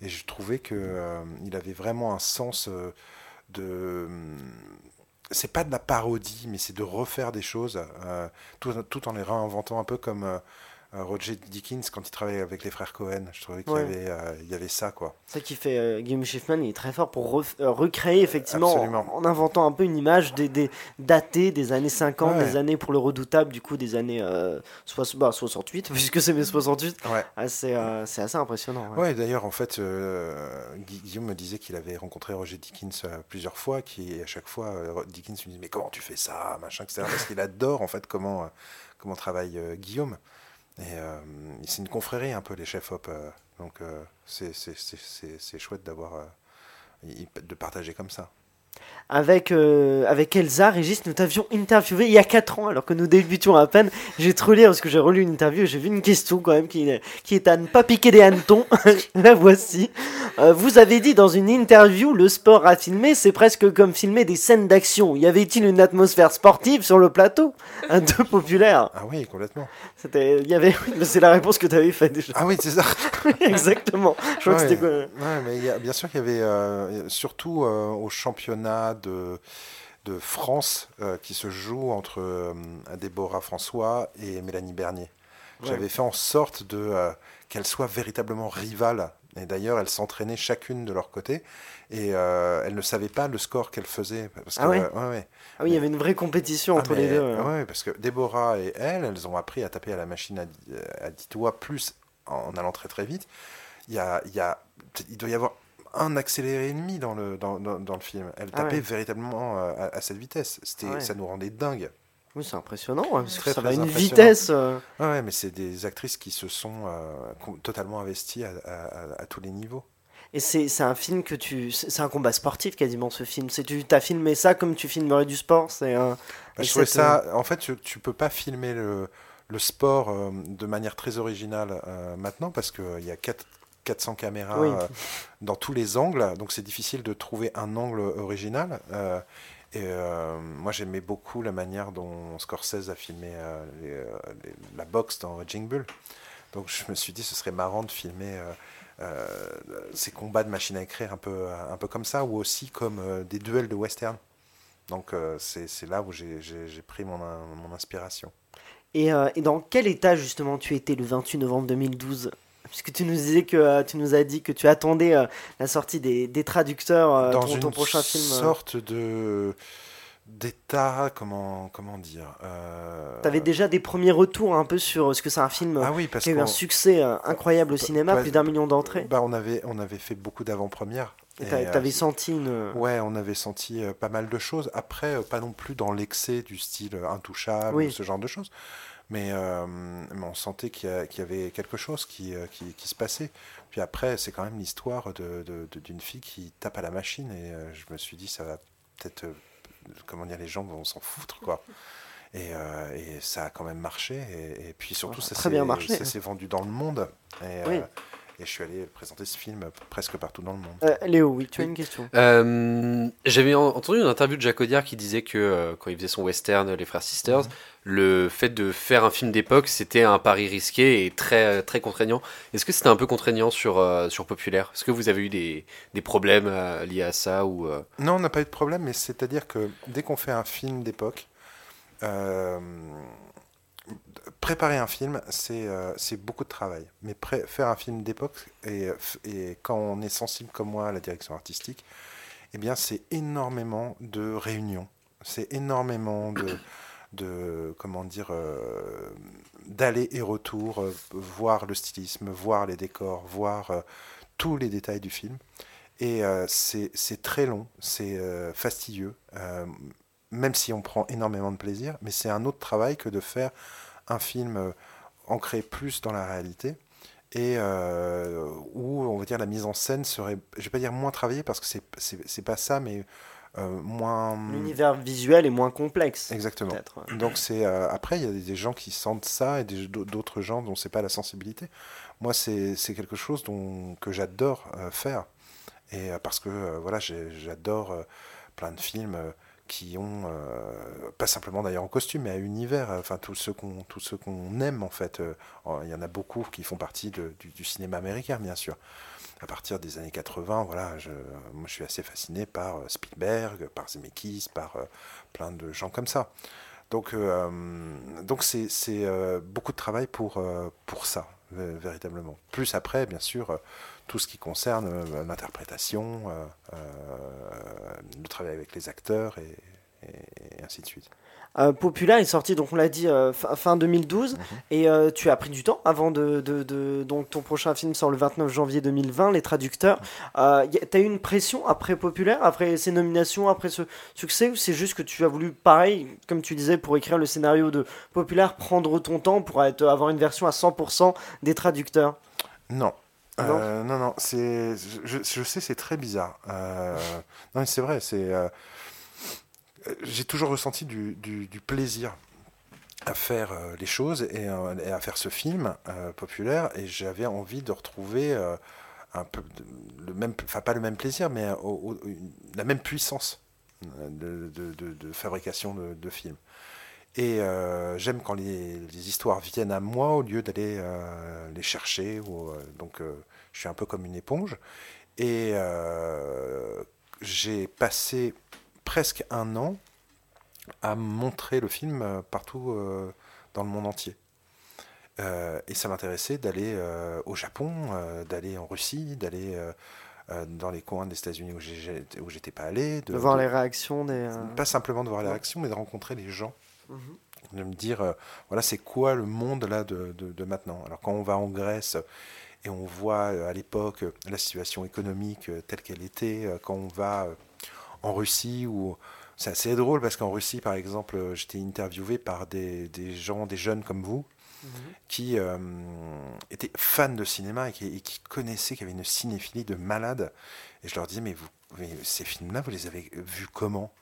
Et je trouvais que euh, il avait vraiment un sens euh, de. C'est pas de la parodie, mais c'est de refaire des choses, tout, tout en les réinventant un peu comme Roger Dickens quand il travaillait avec les frères Cohen. Je trouvais qu'il Ouais. y, avait, euh, y avait ça, quoi. C'est ça qui fait euh, Guillaume Schiffman, il est très fort pour ref- euh, recréer effectivement en, en inventant un peu une image des, des datée des années 50, Ouais. des années pour le redoutable, du coup des années euh, soix- bah, 68, puisque c'est mes 68. Ouais. Ah, c'est euh, c'est assez impressionnant. ouais. D'ailleurs, en fait, euh, Gui- Guillaume me disait qu'il avait rencontré Roger Dickens euh, plusieurs fois, qui à chaque fois, euh, Dickens lui dit mais comment tu fais ça, machin, etc. Parce qu'il adore en fait comment euh, comment travaille euh, Guillaume. Et euh, c'est une confrérie un peu les chefs op, euh, donc euh, c'est chouette d'avoir de partager comme ça. Avec, euh, avec Elsa, Régis, nous t'avions interviewé il y a 4 ans, alors que nous débutions à peine. J'ai trop lire parce que j'ai relu une interview et j'ai vu une question quand même qui, qui est à ne pas piquer des hannetons. La voici. Euh, vous avez dit dans une interview, le sport à filmer, c'est presque comme filmer des scènes d'action. Y avait-il une atmosphère sportive sur le plateau? Un peu populaire. Ah oui, complètement. C'était, il y avait, c'est la réponse que tu avais faite déjà. Ah oui, c'est ça. Exactement. Je crois que c'était quoi? Ouais, mais il y a- bien sûr qu'il y avait, euh, surtout au championnat de, de France, euh, qui se joue entre euh, Déborah François et Mélanie Bernier. Ouais. J'avais fait en sorte de euh, qu'elles soient véritablement rivales. Et d'ailleurs, elles s'entraînaient chacune de leur côté. Et elles ne savaient pas le score qu'elles faisaient. Parce Ah que, ouais ouais, ouais. Ah oui, il y avait une vraie compétition Ah, entre les deux. hein. ouais, parce que Déborah et elle, elles ont appris à taper à la machine à, dix- à 10 doigts, plus en allant très très vite. Il, y a, il, y a, il doit y avoir un accéléré et demi dans le, dans, dans, dans le film. Elle Ah tapait ouais. véritablement euh, à, à cette vitesse. C'était, Ah ouais. Ça nous rendait dingue. Oui, c'est impressionnant, ouais, parce que Très, ça va à très une vitesse. euh, Ouais, ouais, mais c'est des actrices qui se sont euh, totalement investies à, à- à- à tous les niveaux. Et c'est c'est un film que tu. C'est un combat sportif quasiment ce film. C'est tu as filmé ça comme tu filmerais du sport. C'est un. Bah, je trouvais ça. En fait, tu, tu peux pas filmer le, le sport euh, de manière très originale euh, maintenant parce qu'il y a quatre- 400 caméras Oui. euh, dans tous les angles, donc c'est difficile de trouver un angle original. euh, Et euh, moi, j'aimais beaucoup la manière dont Scorsese a filmé euh, les, euh, les- la boxe dans Raging Bull. Donc, je me suis dit, ce serait marrant de filmer euh, euh, ces combats de machine à écrire un peu, un peu comme ça, ou aussi comme euh, des duels de western. Donc, euh, c'est là où j'ai- pris mon, in- mon inspiration. Et, euh, et dans quel état justement tu étais le 28 novembre 2012 Puisque tu nous disais que euh, tu nous as dit que tu attendais euh, la sortie des, des traducteurs euh, dans ton, une ton prochain film. sorte de d'état, comment, comment dire euh, T'avais déjà des premiers retours un peu sur ce que c'est un film Ah oui, parce qui a eu un succès incroyable au cinéma, Ouais, plus d'un million d'entrées. Bah, on, avait, on avait fait beaucoup d'avant-premières. Et Et, t'a- euh, t'avais senti une. Ouais, on avait senti pas mal de choses. Après, pas non plus dans l'excès du style intouchable, Oui. ou ce genre de choses. Mais, euh, mais on sentait qu'il y, avait quelque chose qui, euh, qui, qui se passait. Puis après, c'est quand même l'histoire de- de- de- d'une fille qui tape à la machine. Et euh, je me suis dit, ça va peut-être. comment dire, les gens vont s'en foutre, quoi. Et, euh, et ça a quand même marché. Et, et puis surtout, Ça très s'est ça vendu dans le monde. Et, Oui. Et je suis allé présenter ce film presque partout dans le monde. Euh, Léo, oui, tu as une question. Euh, J'avais en- entendu une interview de Jacques Audiard qui disait que euh, quand il faisait son western Les Frères Sisters, Mhm. le fait de faire un film d'époque, c'était un pari risqué et très, très contraignant. Est-ce que c'était un peu contraignant sur, euh, sur Populaire? Est-ce que vous avez eu des, des problèmes euh, liés à ça ou, euh, Non, on n'a pas eu de problème, mais c'est-à-dire que dès qu'on fait un film d'époque, euh, préparer un film, c'est euh, c'est beaucoup de travail. Mais faire un film d'époque, et, et quand on est sensible comme moi à la direction artistique, eh bien, c'est énormément de réunions. C'est énormément de, de comment dire, euh, d'aller et retour, euh, voir le stylisme, voir les décors, voir tous les détails du film. Et c'est très long, c'est fastidieux, même si on prend énormément de plaisir, mais c'est un autre travail que de faire un film euh, ancré plus dans la réalité et euh, où on va dire la mise en scène serait, je vais pas dire moins travaillée parce que c'est pas ça, mais euh, moins. L'univers visuel est moins complexe. Exactement. Donc c'est euh, après il y a des- gens qui sentent ça et d'autres gens dont c'est pas la sensibilité. Moi c'est quelque chose dont que j'adore faire et parce que voilà j'adore plein de films qui ont euh, pas simplement d'ailleurs en costume mais à univers euh, enfin tous ceux qu'on qu'on aime en fait euh, il y en a beaucoup qui font partie du, cinéma américain bien sûr. À partir des années 80 voilà je, moi je suis assez fasciné par Spielberg par Zemeckis par plein de gens comme ça. Donc donc c'est beaucoup de travail pour pour ça véritablement. Plus après bien sûr euh, tout ce qui concerne euh, l'interprétation, euh, le travail avec les acteurs et, et- et ainsi de suite. Euh, Populaire est sorti, donc on l'a dit, euh, fin, fin 2012. Mhm. Et euh, tu as pris du temps avant de, de- de- Donc ton prochain film sort le 29 janvier 2020, Les Traducteurs. Euh, y a- T'as eu une pression après Populaire, après ces nominations, après ce succès, ou c'est juste que tu as voulu, pareil, comme tu disais, pour écrire le scénario de Populaire, prendre ton temps pour être, avoir une version à 100% des traducteurs? Non. Non Euh, non, non, c'est, je, je sais, c'est très bizarre. Euh, non, mais c'est vrai, c'est, euh, j'ai toujours ressenti du, plaisir à faire euh, les choses et, euh, et à faire ce film euh, populaire, et j'avais envie de retrouver un peu le même, enfin pas le même plaisir, mais la même puissance de, fabrication de, films. Et j'aime quand les, histoires viennent à moi au lieu d'aller les chercher. Donc je suis un peu comme une éponge. Et j'ai passé presque un an à montrer le film euh, partout euh, dans le monde entier. Euh, et ça m'intéressait d'aller au Japon, d'aller en Russie, d'aller dans les coins des États-Unis où j'étais pas allé. De, voir les réactions des. Pas simplement de voir les réactions, mais de rencontrer les gens. Mhm. De me dire, euh, voilà, c'est quoi le monde là de, de- de maintenant? Alors quand on va en Grèce et on voit euh, à l'époque la situation économique euh, telle qu'elle était, quand on va en Russie, où c'est assez drôle parce qu'en Russie, par exemple, euh, j'étais interviewé par des, des gens, des jeunes comme vous, qui euh, étaient fans de cinéma et qui, et qui connaissaient, qui avaient une cinéphilie de malade. Et je leur disais, mais, vous, mais ces films-là, vous les avez vus comment?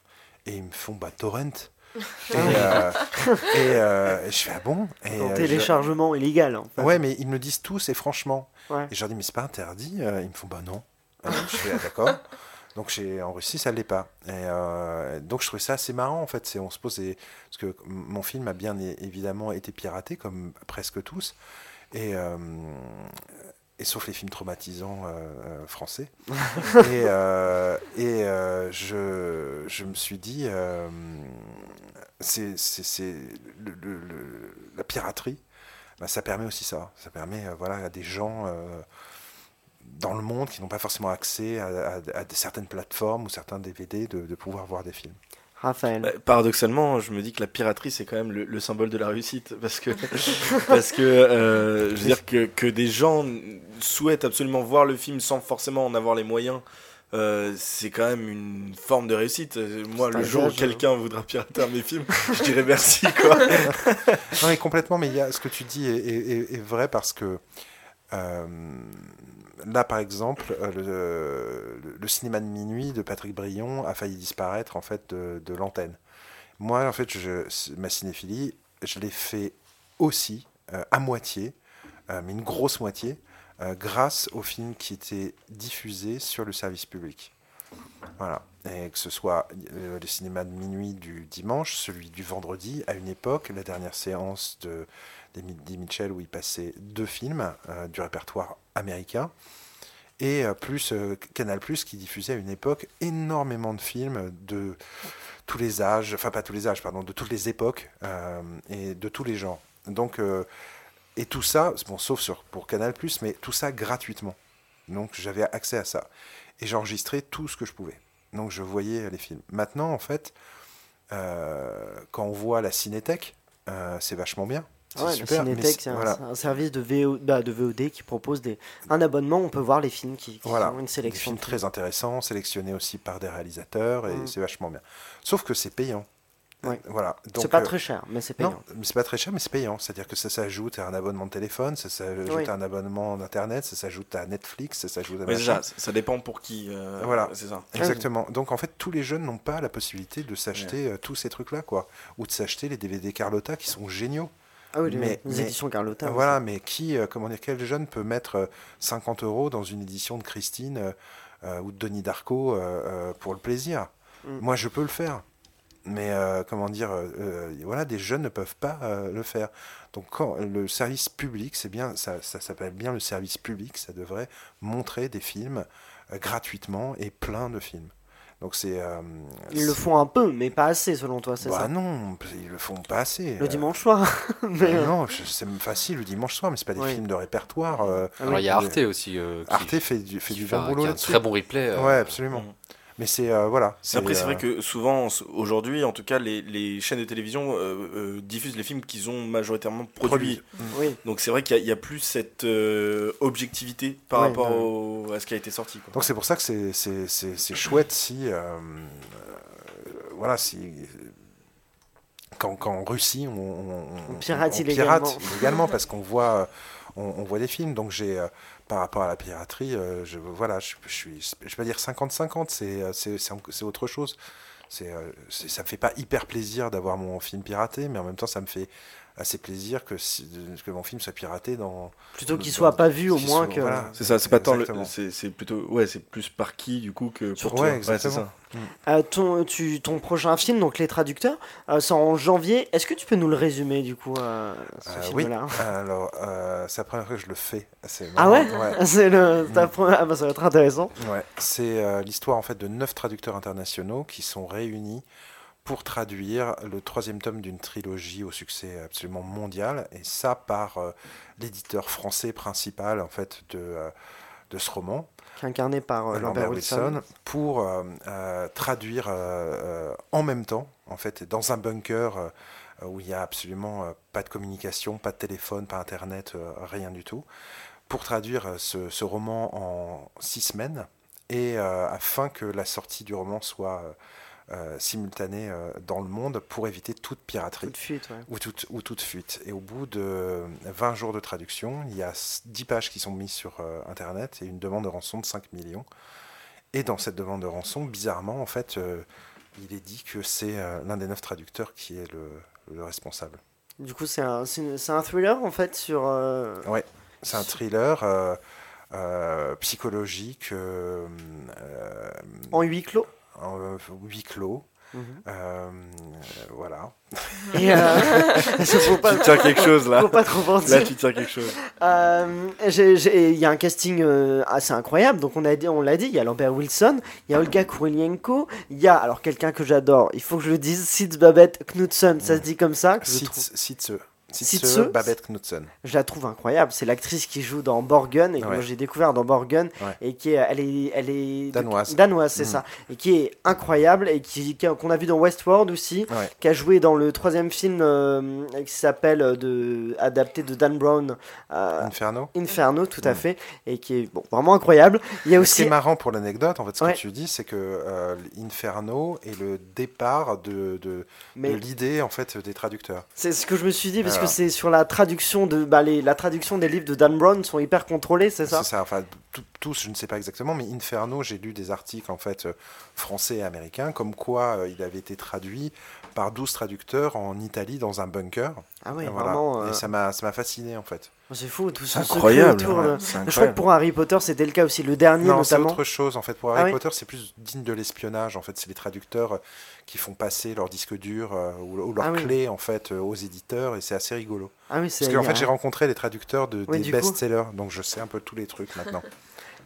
Et ils me font, bah, torrent. et, euh, et, euh, je fais, ah bon? Et, euh, je- téléchargement illégal. En fait. Ouais, mais ils me le disent tous et franchement. Ouais. Et je leur dis, mais c'est pas interdit Euh, Ils me font, bah non. Euh, je fais, ah, d'accord. Donc chez, en Russie, ça ne l'est pas. Et euh, donc je trouvais ça assez marrant en fait. On se pose des- parce que mon film a bien évidemment été piraté comme presque tous, et, euh, et sauf les films traumatisants euh, français. et et je, je me suis dit, c'est, la piraterie. bah, ça permet aussi ça. Ça permet voilà, à des gens dans le monde qui n'ont pas forcément accès à, à- à des- certaines plateformes ou certains DVD de, de pouvoir voir des films. Raphaël. Bah, paradoxalement, je me dis que la piraterie c'est quand même le, le symbole de la réussite parce que parce que euh, je veux dire que, que des gens souhaitent absolument voir le film sans forcément en avoir les moyens. euh, c'est quand même une forme de réussite. Moi, le jour où gage, quelqu'un voudra pirater un de mes films, je dirais merci quoi. Non, mais complètement, mais il y a, ce que tu dis est, est- est- est vrai parce que euh, là, par exemple, euh, le, cinéma de minuit de Patrick Brion a failli disparaître en fait de, l'antenne. Moi, en fait, je, ma cinéphilie, je l'ai fait aussi euh, à moitié, euh, mais une grosse moitié, grâce aux films qui étaient diffusés sur le service public. Voilà. Et que ce soit euh, le cinéma de minuit du dimanche, celui du vendredi, à une époque, la dernière séance de d'Eddie Mitchell où il passait deux films euh, du répertoire américain, et euh, plus Canal qui diffusait à une époque énormément de films de tous les âges, enfin pas tous les âges, pardon, de toutes les époques et de tous les genres. Donc, et tout ça, bon, sauf sur, pour Canal mais tout ça gratuitement. Donc j'avais accès à ça. Et j'enregistrais tout ce que je pouvais. Donc je voyais les films. Maintenant, en fait, euh, quand on voit la Cinétech, euh, c'est vachement bien. Ouais, super. la Cinétech, c'est- un, voilà. c'est un service de, VO, bah, de VOD qui propose des, un abonnement. On peut voir les films qui, qui Voilà, ont une des sélection. films de films. très intéressants, sélectionnés aussi par des réalisateurs, et Mm. c'est vachement bien. Sauf que c'est payant. Ouais. Voilà. C'est pas euh, très cher, mais c'est payant. mais c'est pas très cher, mais c'est payant. C'est-à-dire que ça s'ajoute à un abonnement de téléphone, ça s'ajoute Oui. à un abonnement d'internet, ça s'ajoute à Netflix, ça s'ajoute à Mais ça, ça dépend pour qui. euh, Voilà. c'est ça. Exactement. Donc en fait, tous les jeunes n'ont pas la possibilité de s'acheter euh, tous ces trucs-là, quoi, ou de s'acheter les DVD Carlotta qui sont géniaux. Ah oui, les, Mais- les mais- éditions Carlotta. aussi. Voilà, mais qui, euh, comment dire, quel jeune peut mettre euh, 50 euros dans une édition de Christine ou de Denis Darko euh, euh, pour le plaisir? Mm. Moi, je peux le faire. Mais euh, comment dire, euh, euh, voilà, des jeunes ne peuvent pas euh, le faire. Donc, quand le service public, c'est bien, ça, ça s'appelle bien le service public, ça devrait montrer des films euh, gratuitement et plein de films. Donc, c'est. euh, Ils le font un peu, mais pas assez selon toi, c'est Bah ça? non, ils le font pas assez. Le Euh, dimanche soir. mais, non, c'est facile le dimanche soir, mais c'est pas des Oui. films de répertoire. Alors il y a Arte aussi. euh, qui- Arte fait du, fait qui du fait bon un- boulot très bon replay. euh, Ouais, absolument. Mm. Mais c'est euh, voilà. Après, c'est euh, vrai que souvent, aujourd'hui, en tout cas, les, les chaînes de télévision euh, euh, diffusent les films qu'ils ont majoritairement produits. produit. Oui. Donc c'est vrai qu'il y, a- plus cette euh, objectivité par rapport au- à ce qui a été sorti. Quoi. Donc c'est pour ça que c'est c'est c'est c'est chouette si euh, euh, voilà si quand, quand en Russie on, on, On pirate illégalement. illégalement parce qu'on voit euh, on, on voit des films donc j'ai euh, par rapport à la piraterie euh, je voilà je, je suis je vais pas dire 50-50 c'est euh, c'est autre chose. C'est euh, c'est- ça me fait pas hyper plaisir d'avoir mon film piraté mais en même temps ça me fait assez plaisir que, que mon film soit piraté dans Plutôt qu'il soit pas vu au moins soit- que. voilà. C'est ça, c'est pas tant c'est plutôt ouais, c'est plus par qui du coup que pour Sur- toi. ouais, ça. Euh, ton, tu, ton prochain film, donc Les Traducteurs, euh, sort en janvier. Est-ce que tu peux nous le résumer du coup, euh, ce Euh, oui, film-là alors euh, c'est la première fois que je le fais. C'est Ah ouais, C'est le, ta première- ah bah, ça va être intéressant. Ouais, c'est euh, l'histoire en fait de neuf traducteurs internationaux qui sont réunis pour traduire le troisième tome d'une trilogie au succès absolument mondial, et ça par euh, l'éditeur français principal en fait de, euh, de ce roman, Qui est incarné par euh, Lambert Wilson. Wilson, pour traduire en même temps, en fait, dans un bunker où il n'y a absolument pas de communication, pas de téléphone, pas internet, rien du tout, pour traduire ce, ce roman en six semaines, et afin que la sortie du roman soit euh, simultanée euh, dans le monde pour éviter toute piraterie Coup de fuite, ouais. ou toute, ou toute fuite. Et au bout de 20 jours de traduction, il y a 10 pages qui sont mises sur euh, Internet et une demande de rançon de 5 millions. Et dans cette demande de rançon, bizarrement, en fait, euh, il est dit que c'est l'un des neuf traducteurs qui est le, le responsable. Du coup, c'est un, un thriller en fait sur. Ouais, c'est un thriller. psychologique, En huis clos. En euh, huis clos. Mhm. Euh, voilà. Et euh, faut pas, Tu tiens quelque chose là. faut pas trop Là, tu tiens quelque chose. Euh, Il y a un casting euh, assez incroyable. Donc on a dit, on l'a dit, il y a Lambert Wilson, il y a Olga Kurylenko, il y a alors quelqu'un que j'adore. Il faut que je le dise, Sid Babette Knudsen. Ça se dit comme ça. trouve- Sitze, Babette Knudsen. je la trouve incroyable. C'est l'actrice qui joue dans Borgen et que Ouais. moi j'ai découvert dans Borgen Ouais. et qui est, elle est, elle est Danoise. danoise, c'est Mhm. ça, et qui est incroyable et qui qu'on a vu dans Westworld aussi, Ouais. qui a joué dans le troisième film euh, qui s'appelle euh, de adapté de Dan Brown. euh, Inferno. Inferno, tout à Mm. fait, et qui est bon, vraiment incroyable. Il y a Mais aussi. est marrant pour l'anecdote, en fait, ce que tu dis, c'est que euh, Inferno est le départ de, de, Mais de l'idée en fait des traducteurs. c'est ce que je me suis dit, parce que C'est sur la traduction de. Bah, les, la traduction des livres de Dan Brown sont hyper contrôlés, c'est ça? C'est ça. Enfin, tous, je ne sais pas exactement, mais Inferno, j'ai lu des articles en fait euh, français et américains, comme quoi euh, il avait été traduit par 12 traducteurs en Italie dans un bunker. Ah oui, voilà. vraiment. euh, Et ça m'a ça m'a fasciné en fait. C'est fou, tout C'est secret incroyable. de- c'est Je crois que incroyable. pour Harry Potter, c'était le cas aussi, le dernier Non, c'est notamment. autre chose en fait. Pour Ah Harry oui Potter, c'est plus digne de l'espionnage en fait. C'est les traducteurs euh, qui font passer leur disque dur euh, ou, ou leur Ah oui. clé en fait euh, aux éditeurs et c'est assez rigolo. Ah oui, c'est. Parce qu'en fait, j'ai rencontré les traducteurs de, Oui, des best-sellers, donc je sais un peu tous les trucs maintenant.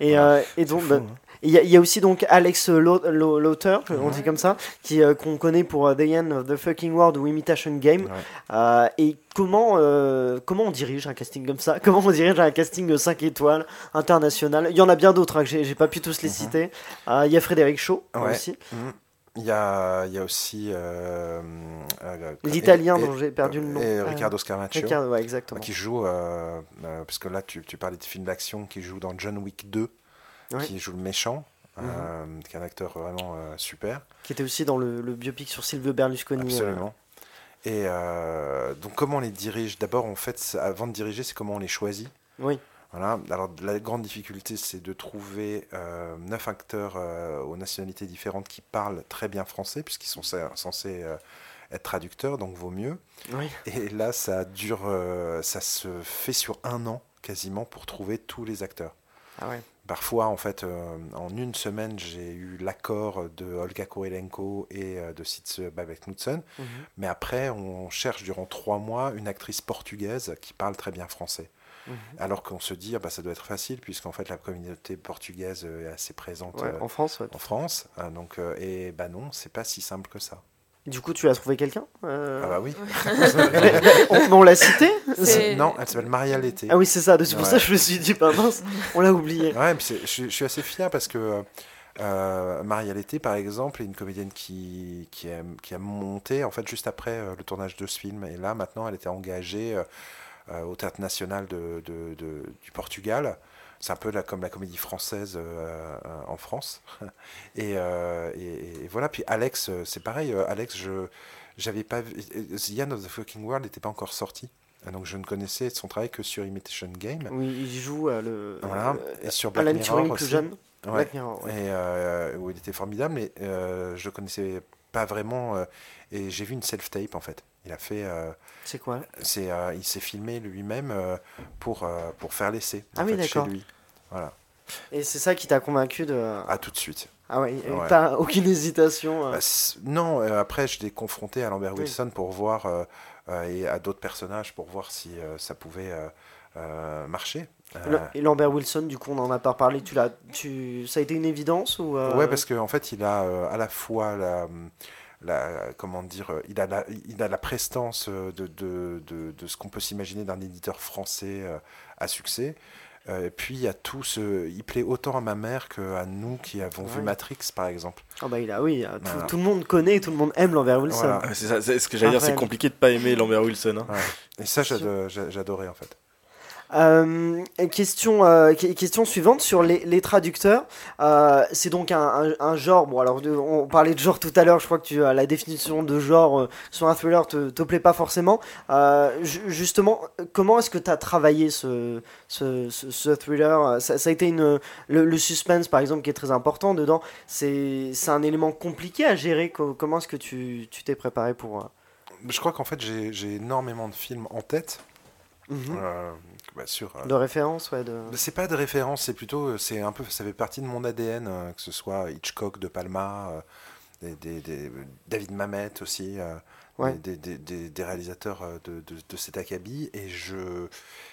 Et, euh, et donc, fou, bah, hein. Il y, a- il y a aussi donc Alex Lau- Lau- Lauter, on dit comme ça, qui euh, qu'on connaît pour euh, The End of the Fucking World ou Imitation Game. Ouais. Euh, et comment euh, comment on dirige un casting comme ça? Comment on dirige un casting 5 étoiles international? Il y en a bien d'autres hein, que j'ai pas pu tous les Mhm. citer. Il y a Frédéric Shaw Ouais. aussi, Mhm. Il y a, il y a aussi euh, euh, l'italien dont j'ai perdu le nom. et Riccardo Scarmaccio. Ricardo, ouais, exactement. qui joue, euh, parce que là tu, tu parlais de films d'action, qui joue dans John Wick 2, Qui joue le méchant, euh, qui est un acteur vraiment euh, super. Qui était aussi dans le, le biopic sur Silvio Berlusconi. Absolument. Et euh, donc comment on les dirige? D'abord, en fait, avant de diriger, c'est comment on les choisit. Oui. Voilà. Alors la grande difficulté, c'est de trouver neuf acteurs aux nationalités différentes qui parlent très bien français, puisqu'ils sont censés- être traducteurs, donc vaut mieux. Oui. Et là, ça dure, ça se fait sur un an quasiment pour trouver tous les acteurs. Ah ouais. Parfois, en fait, euh, en une semaine, j'ai eu l'accord de Olga Kurylenko et euh, de Sitze Babette Knudsen. Mhm. Mais après, on cherche durant trois mois une actrice portugaise qui parle très bien français. Mhm. Alors qu'on se dit, ah bah, ça doit être facile, puisqu'en fait, la communauté portugaise est assez présente Ouais, euh, en France, ouais. en France. Donc, et bah non, c'est pas si simple que ça. Du coup, tu as trouvé quelqu'un Euh, Ah bah oui. on, on l'a cité non, elle s'appelle Maria Lété. Ah oui, c'est ça. C'est pour Ouais. ça que je me suis dit, bah mince, on l'a oublié. Ouais, puis je, suis- je suis assez fier parce que euh, Maria Lété, par exemple, est une comédienne qui, qui, a, qui a monté en fait juste après euh, le tournage de ce film. Et là, maintenant, elle était engagée au Théâtre National de, de- de- du Portugal. C'est un peu la- comme la comédie française euh, euh, en France. Et, euh, et- et voilà. Puis Alex, c'est pareil. Alex, je j'avais pas vu. The End of the Fucking World n'était pas encore sorti. Donc je ne connaissais son travail que sur Imitation Game. Oui, il joue euh, le. Voilà. Et sur Black Alan Mirror Turing plus aussi. jeune. Ouais. Black Mirror, ouais. Et euh, où il était formidable, mais je connaissais pas vraiment. euh, et j'ai vu une self-tape en fait. Il a fait. euh, C'est quoi? c'est, euh, il s'est filmé lui-même pour, pour faire l'essai Ah oui, chez d'accord. lui. Voilà. Et c'est ça qui t'a convaincu de. À tout de suite. Ah ouais, pas aucune hésitation. Bah, non, après, je l'ai confronté à Lambert Oui. Wilson pour voir, et à d'autres personnages pour voir si ça pouvait marcher. Euh, Et Lambert Wilson, du coup, on en a pas parlé. Tu l'as, tu, ça a été une évidence ou euh, Ouais, parce qu'en fait, il a euh, à la fois la, la- comment dire, il a la, il a la prestance de, de, de, de ce qu'on peut s'imaginer d'un éditeur français euh, à succès. Et puis il y a tout ce, il plaît autant à ma mère qu'à nous qui avons vu. Matrix, par exemple. Ah bah il a, oui, tout, Voilà. tout le monde connaît, tout le monde aime Lambert Wilson. Voilà. C'est ça, c'est ce que j'allais dire, c'est compliqué de pas aimer Lambert Wilson. hein. Et ça, j'adorais en fait. Euh, question, euh, que- question suivante sur les, les traducteurs. Euh, c'est donc un, un- un genre. Bon, alors de- on parlait de genre tout à l'heure. Je crois que tu, la définition de genre sur un thriller te, te plaît pas forcément. Ju- justement, comment est-ce que tu as travaillé ce, ce, ce- ce thriller? Ça, ça a été une, le, le suspense par exemple qui est très important dedans. C'est c'est un élément compliqué à gérer. Co- Comment est-ce que tu tu t'es préparé pour Je crois qu'en fait, j'ai j'ai énormément de films en tête. Mhm. Bah, sur, euh, De référence, ouais. De... c'est pas de référence, c'est plutôt, euh, c'est un peu, ça fait partie de mon ADN, euh, que ce soit Hitchcock, De Palma, des, des- des- David Mamet aussi, Ouais. des, réalisateurs de, de, de cet acabit, et je,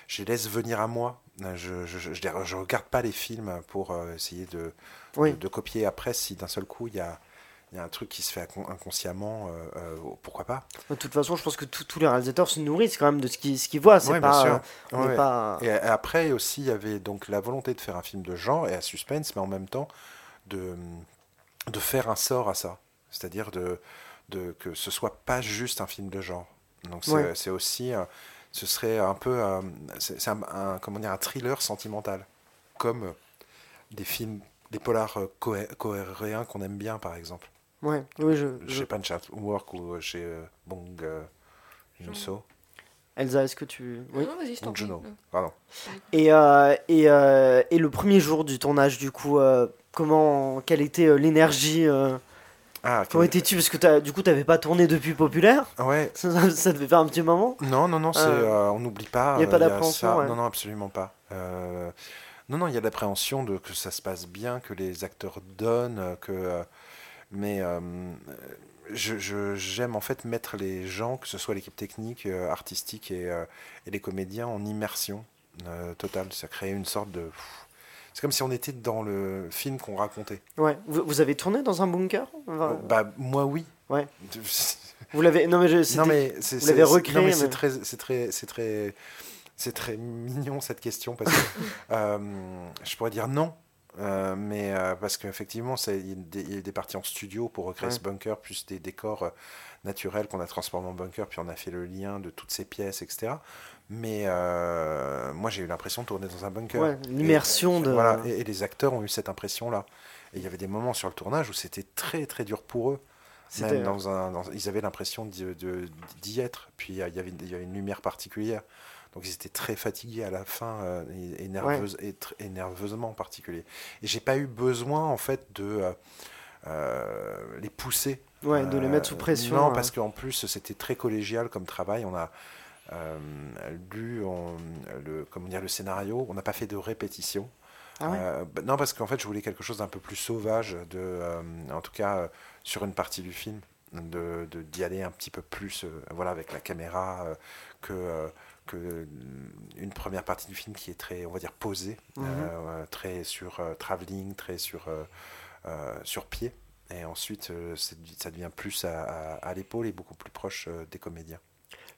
je les laisse venir à moi. Je, je, je, regarde pas les films pour essayer de, Oui. de, de copier après si d'un seul coup il y a, il y a un truc qui se fait incon- inconsciemment, euh, euh, pourquoi pas. De toute façon, je pense que tous- les réalisateurs se nourrissent quand même de ce qu'ils ce voient. C'est Ouais, pas. euh, Ouais. Et a- après aussi, il y avait donc la volonté de faire un film de genre et à suspense, mais en même temps de, de faire un sort à ça. C'est-à-dire de, de, que ce soit pas juste un film de genre. Donc c'est Ouais. aussi, euh, ce serait un peu, euh, c'est un, un- comment dire, un thriller sentimental, comme euh, des films, des polars euh, coré- coréens qu'on aime bien, par exemple. Ouais, oui, je. je- Chez Punch Work ou chez euh, Bong euh, Joon-so. Elsa, est-ce que tu. Oui. Non, vas-y, je t'en prie. Pardon. Et, euh, et, euh, et le premier jour du tournage, du coup, euh, comment, quelle était euh, l'énergie euh, Ah, Comment quel- étais-tu? Parce que t'as- du coup, t'avais pas tourné depuis Populaire. Ouais, Ça, ça- ça devait faire un petit moment. Non, non, non, c'est, Euh, euh, on n'oublie pas. y a euh, pas d'appréhension, ouais. Non, non, absolument pas. Euh, non, non, il y a l'appréhension de que ça se passe bien, que les acteurs donnent, euh, que. Mais euh, je, je- j'aime en fait mettre les gens, que ce soit l'équipe technique, euh, artistique et, euh, et les comédiens, en immersion totale. Ça crée une sorte de. C'est comme si on était dans le film qu'on racontait. Ouais. Vous, vous avez tourné dans un bunker? Enfin, Bah, moi, oui. Ouais. Vous l'avez. Non, mais je. Non mais vous l'avez recréé, non, mais mais- c'est très c'est très c'est très c'est très mignon cette question parce que euh, je pourrais dire non euh, mais euh, parce qu'effectivement il y, a des- parties en studio pour recréer Ouais. ce bunker plus des décors euh, naturels qu'on a transformés en bunker puis on a fait le lien de toutes ces pièces etc mais moi j'ai eu l'impression de tourner dans un bunker Ouais, l'immersion de- voilà et, et les acteurs ont eu cette impression là et il y avait des moments sur le tournage où c'était très très dur pour eux C'était- même dans un, dans- ils avaient l'impression d'y être. Puis il y, avait, il y avait une lumière particulière. Donc ils étaient très fatigués à la fin euh, et, nerveusement en particulier. Et j'ai pas eu besoin en fait de euh, euh, les pousser. Ouais, de les Euh, mettre sous pression, Non, euh. parce qu'en plus c'était très collégial comme travail. On a euh, lu on- le, comment dire, le scénario. On n'a pas fait de répétition. Ah ouais Euh, bah, non, parce qu'en fait, je voulais quelque chose d'un peu plus sauvage, de, euh, en tout cas euh, sur une partie du film, de de- d'y aller un petit peu plus, euh, voilà, avec la caméra, euh, que euh, que euh, une première partie du film qui est très, on va dire, posée, Mhm. euh, très sur euh, travelling, très sur euh, euh, sur pied, et ensuite euh, ça devient plus à, à- à l'épaule et beaucoup plus proche euh, des comédiens.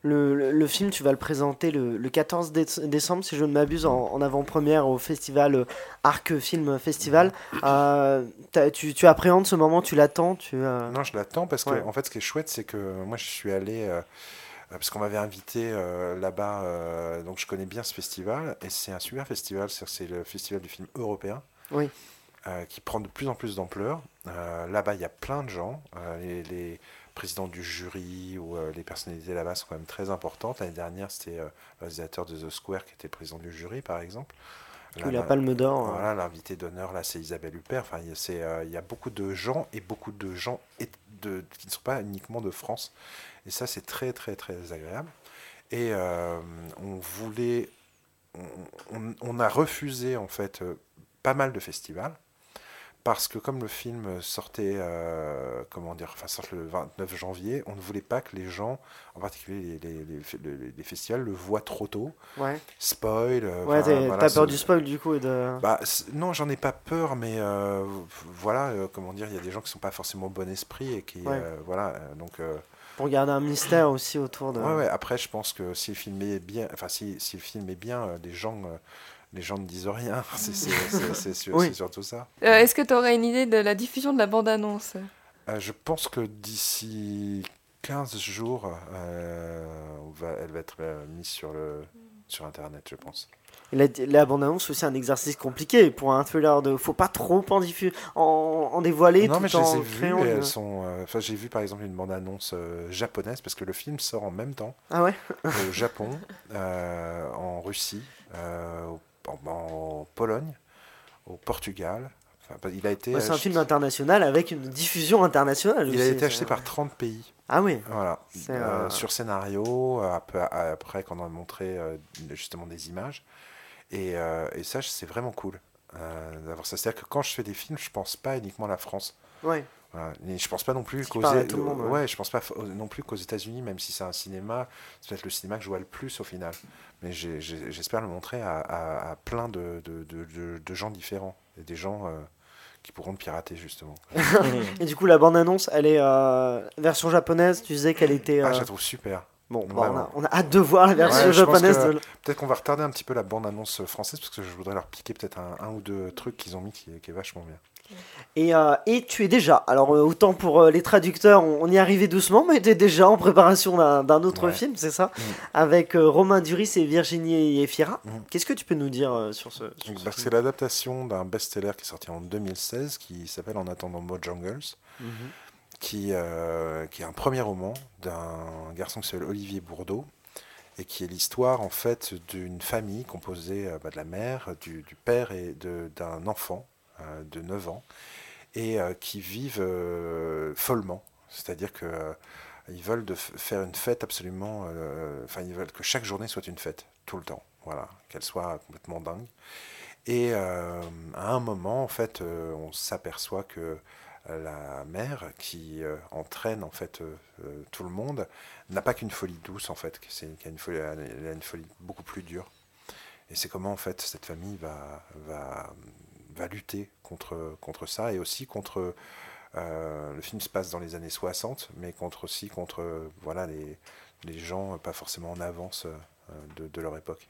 Le, le- le film, tu vas le présenter le, le 14 déce- décembre, si je ne m'abuse, en, en avant-première au festival euh, Arc Film Festival. Euh, t'as- tu, tu appréhendes ce moment, tu l'attends tu, euh, Non, je l'attends parce que, Ouais. en fait, ce qui est chouette, c'est que moi, je suis allé. euh, euh, parce qu'on m'avait invité euh, là-bas, euh, donc je connais bien ce festival, et c'est un super festival, c'est le festival du film européen, Oui. euh, qui prend de plus en plus d'ampleur. Euh, là-bas, il y a plein de gens, euh, les, les présidents du jury ou euh, les personnalités là-bas sont quand même très importantes. L'année dernière, c'était euh, le réalisateur de The Square qui était président du jury, par exemple. Eu la Palme d'Or, euh. Voilà, l'invité d'honneur, là, c'est Isabelle Huppert. Enfin, il y a- euh, y beaucoup de gens et beaucoup de gens et de, qui ne sont pas uniquement de France. Et ça, c'est très, très, très agréable. Et euh, on voulait. On, a refusé, en fait, euh, pas mal de festivals. Parce que comme le film sortait, euh, comment dire, enfin, sort le 29 janvier, on ne voulait pas que les gens, en particulier les, les- les- les- les festivals, le voient trop tôt. Ouais. Spoil. Ouais, voilà, t'as peur du spoil du coup et de... bah, non, j'en ai pas peur, mais euh, voilà, comment dire, il y a des gens qui sont pas forcément bon esprit et qui, Ouais. voilà, donc. Pour garder un mystère aussi autour de... ouais, ouais, Après, je pense que si le film est bien, enfin, si, si le film est bien, euh, les gens, euh, les gens ne disent rien. C'est c'est- c'est- c'est sur- Oui. c'est surtout ça. Euh, Est-ce que tu aurais une idée de la diffusion de la bande-annonce? Euh, je pense que d'ici 15 jours, euh, on va, elle va être mise sur le sur internet, je pense. La, la bande-annonce, c'est aussi un exercice compliqué pour un thriller de... Faut pas trop en, diffu- en, en dévoiler non, tout mais je en les ai créant Elles sont. euh, j'ai vu par exemple une bande-annonce euh, japonaise parce que le film sort en même temps. Ah ouais? Au Japon, euh, en Russie, euh, en Pologne, au Portugal. Enfin, pas- il a été, Ouais, c'est un film international avec une diffusion internationale. il a été acheté par 30 pays. Ah oui. Voilà. Euh, euh, Sur scénario, après, qu'on a montré euh, justement des images. Et, et ça, c'est vraiment cool d'avoir ça. C'est-à-dire que quand je fais des films, je pense pas uniquement à la France. Ouais. Voilà. Et je pense pas non plus qu'aux monde, ouais. ouais, je pense pas non plus qu'aux États-Unis, même si c'est un cinéma, c'est peut-être le cinéma que je vois le plus au final. Mais j'espère le montrer à, à- à plein de, de, de- de- de gens différents et des gens euh, qui pourront le pirater justement. Et du coup, la bande-annonce, elle est euh, version japonaise. Tu disais qu'elle était. Ah, euh, je la trouve super. Bon, bah, on, a, on a hâte de voir la version Ouais, japonaise. de- Peut-être qu'on va retarder un petit peu la bande-annonce française parce que je voudrais leur piquer peut-être un, un ou deux trucs qu'ils ont mis qui est vachement bien. Et, euh, et tu es déjà, alors euh, autant pour euh, les traducteurs, on, on y arrivait doucement, mais tu es déjà en préparation d'un autre Ouais. film, c'est ça Mm. Avec Romain Duris et Virginie Efira. Mm. Qu'est-ce que tu peux nous dire sur ce, sur Bah, film c'est l'adaptation d'un best-seller qui est sorti en 2016 qui s'appelle En attendant Mojangles, Mhm. qui, qui est un premier roman d'un garçon qui s'appelle Olivier Bourdeau et qui est l'histoire en fait d'une famille composée bah, de la mère, du, du père et d'un enfant de 9 ans et euh, qui vivent euh, follement. C'est-à-dire que euh, ils veulent faire une fête absolument. euh, Enfin, ils veulent que chaque journée soit une fête, tout le temps. Voilà, qu'elle soit complètement dingue. Et euh, à un moment, en fait, euh, on s'aperçoit que euh, la mère qui euh, entraîne en fait euh, euh, tout le monde n'a pas qu'une folie douce en fait, c'est une elle a une folie beaucoup plus dure. Et c'est comment en fait cette famille va va, va lutter contre contre ça et aussi contre euh, le film se passe dans les années 60, mais contre aussi contre euh, voilà les les gens pas forcément en avance euh, de, de leur époque.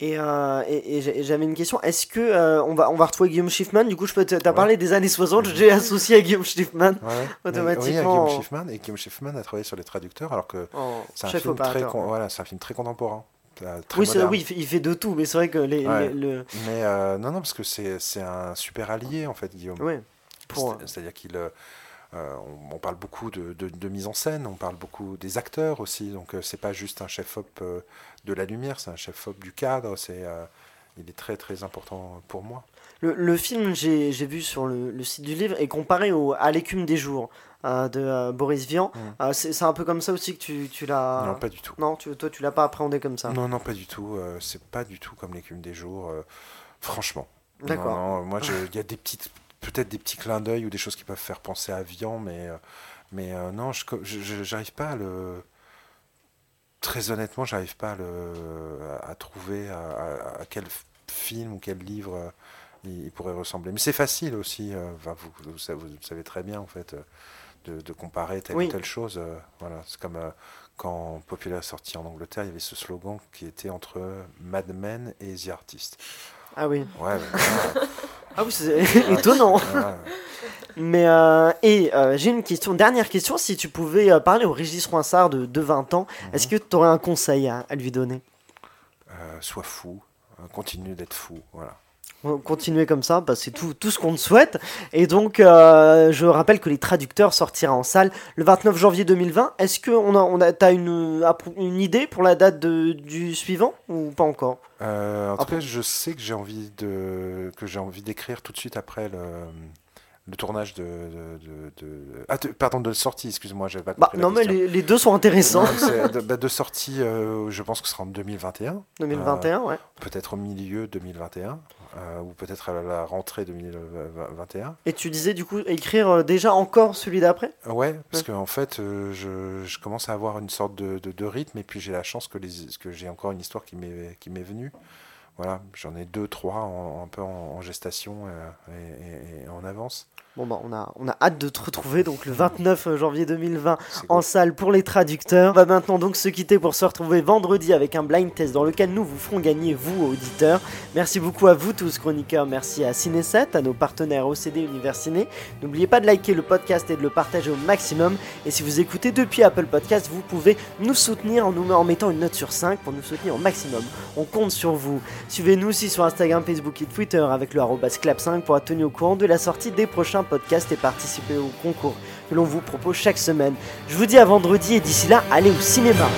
Et, euh, et- et j'avais une question. Est-ce que euh, on va on va retrouver Guillaume Schiffman? Du coup, je peux t'as Ouais. parlé des années 60. J'ai associé à Guillaume Schiffman Ouais. Mais- Oui, automatiquement. Guillaume Schiffman et Guillaume Schiffman a travaillé sur les traducteurs alors que en c'est un film très con- voilà, c'est un film très contemporain. Euh, très Oui, c'est- oui, il fait, de tout, mais c'est vrai que les, Ouais. les- le Mais euh, non, non, parce que c'est c'est un super allié en fait, Guillaume. ouais, pour C'est- C'est-à-dire qu'il euh, on, on parle beaucoup de, de- de mise en scène, on parle beaucoup des acteurs aussi. Donc euh, c'est pas juste un chef-op de la lumière, c'est un chef-op du cadre. C'est il est très très important pour moi. Le, le film, j'ai vu sur le, le site du livre, est comparé au, à L'écume des jours euh, de euh, Boris Vian. Euh, c'est un peu comme ça aussi que tu, tu l'as. Non, pas du tout. Non, tu, toi, tu l'as pas appréhendé comme ça. Non, non, pas du tout. c'est pas du tout comme l'écume des jours. franchement. D'accord. Non, non, moi, il y a des petites, peut-être des petits clins d'œil ou des choses qui peuvent faire penser à Vian, mais, mais non, je, j'arrive pas à le. Très honnêtement, j'arrive pas à, le, à, à trouver à, quel film ou quel livre il, il pourrait ressembler. Mais c'est facile aussi. euh, enfin, vous, vous, savez- vous savez très bien en fait euh, de, de comparer telle Oui. ou telle chose. euh, voilà, c'est comme quand Populaire est sorti en Angleterre, il y avait ce slogan qui était entre Mad Men et The Artist. Ah oui. Ouais. Ah oui, c'est étonnant. Mais euh, et euh, j'ai une question, dernière question. Si tu pouvais euh, parler au Régis Roinsard de, de 20 ans, Mhm. est-ce que tu aurais un conseil à, à lui donner? Sois fou, euh, continue d'être fou, voilà. Continuer comme ça, bah, c'est tout, tout ce qu'on te souhaite. Et donc, euh, je rappelle que les traducteurs sortira en salle le 29 janvier 2020. Est-ce que on a, on a, t'as une, une idée pour la date de, du suivant ou pas encore? Euh, en tout cas, je sais que j'ai envie de que j'ai envie d'écrire tout de suite après le, le tournage de, de, de- de- ah, de- pardon de sortie. Excuse-moi, j'avais pas Bah, non, mais les, les deux sont intéressants. Non, bah, de sortie, euh, je pense que ce sera en 2021. 2021, ouais. Peut-être au milieu 2021, euh, ou peut-être à la rentrée 2021. Et tu disais du coup écrire euh, déjà encore celui d'après? Ouais, parce qu'en fait, euh, je, je commence à avoir une sorte de, de- de rythme, et puis j'ai la chance que, les, que j'ai encore une histoire qui m'est, qui m'est venue. Voilà, j'en ai deux, trois en- un peu en, en gestation et, et- et en avance. Bon, bah, on a, on a hâte de te retrouver donc le 29 janvier 2020 C'est en cool. salle pour les traducteurs. On va maintenant donc se quitter pour se retrouver vendredi avec un blind test dans lequel nous vous ferons gagner, vous, auditeurs. Merci beaucoup à vous tous, chroniqueurs. Merci à Ciné7, à nos partenaires OCD Univers Ciné. N'oubliez pas de liker le podcast et de le partager au maximum. Et si vous écoutez depuis Apple Podcast, vous pouvez nous soutenir en, nous, en mettant une note sur 5 pour nous soutenir au maximum. On compte sur vous. Suivez-nous aussi sur Instagram, Facebook et Twitter avec le arrobas clap5 pour être tenu au courant de la sortie des prochains podcasts et participer au concours que l'on vous propose chaque semaine. Je vous dis à vendredi et d'ici là, allez au cinéma.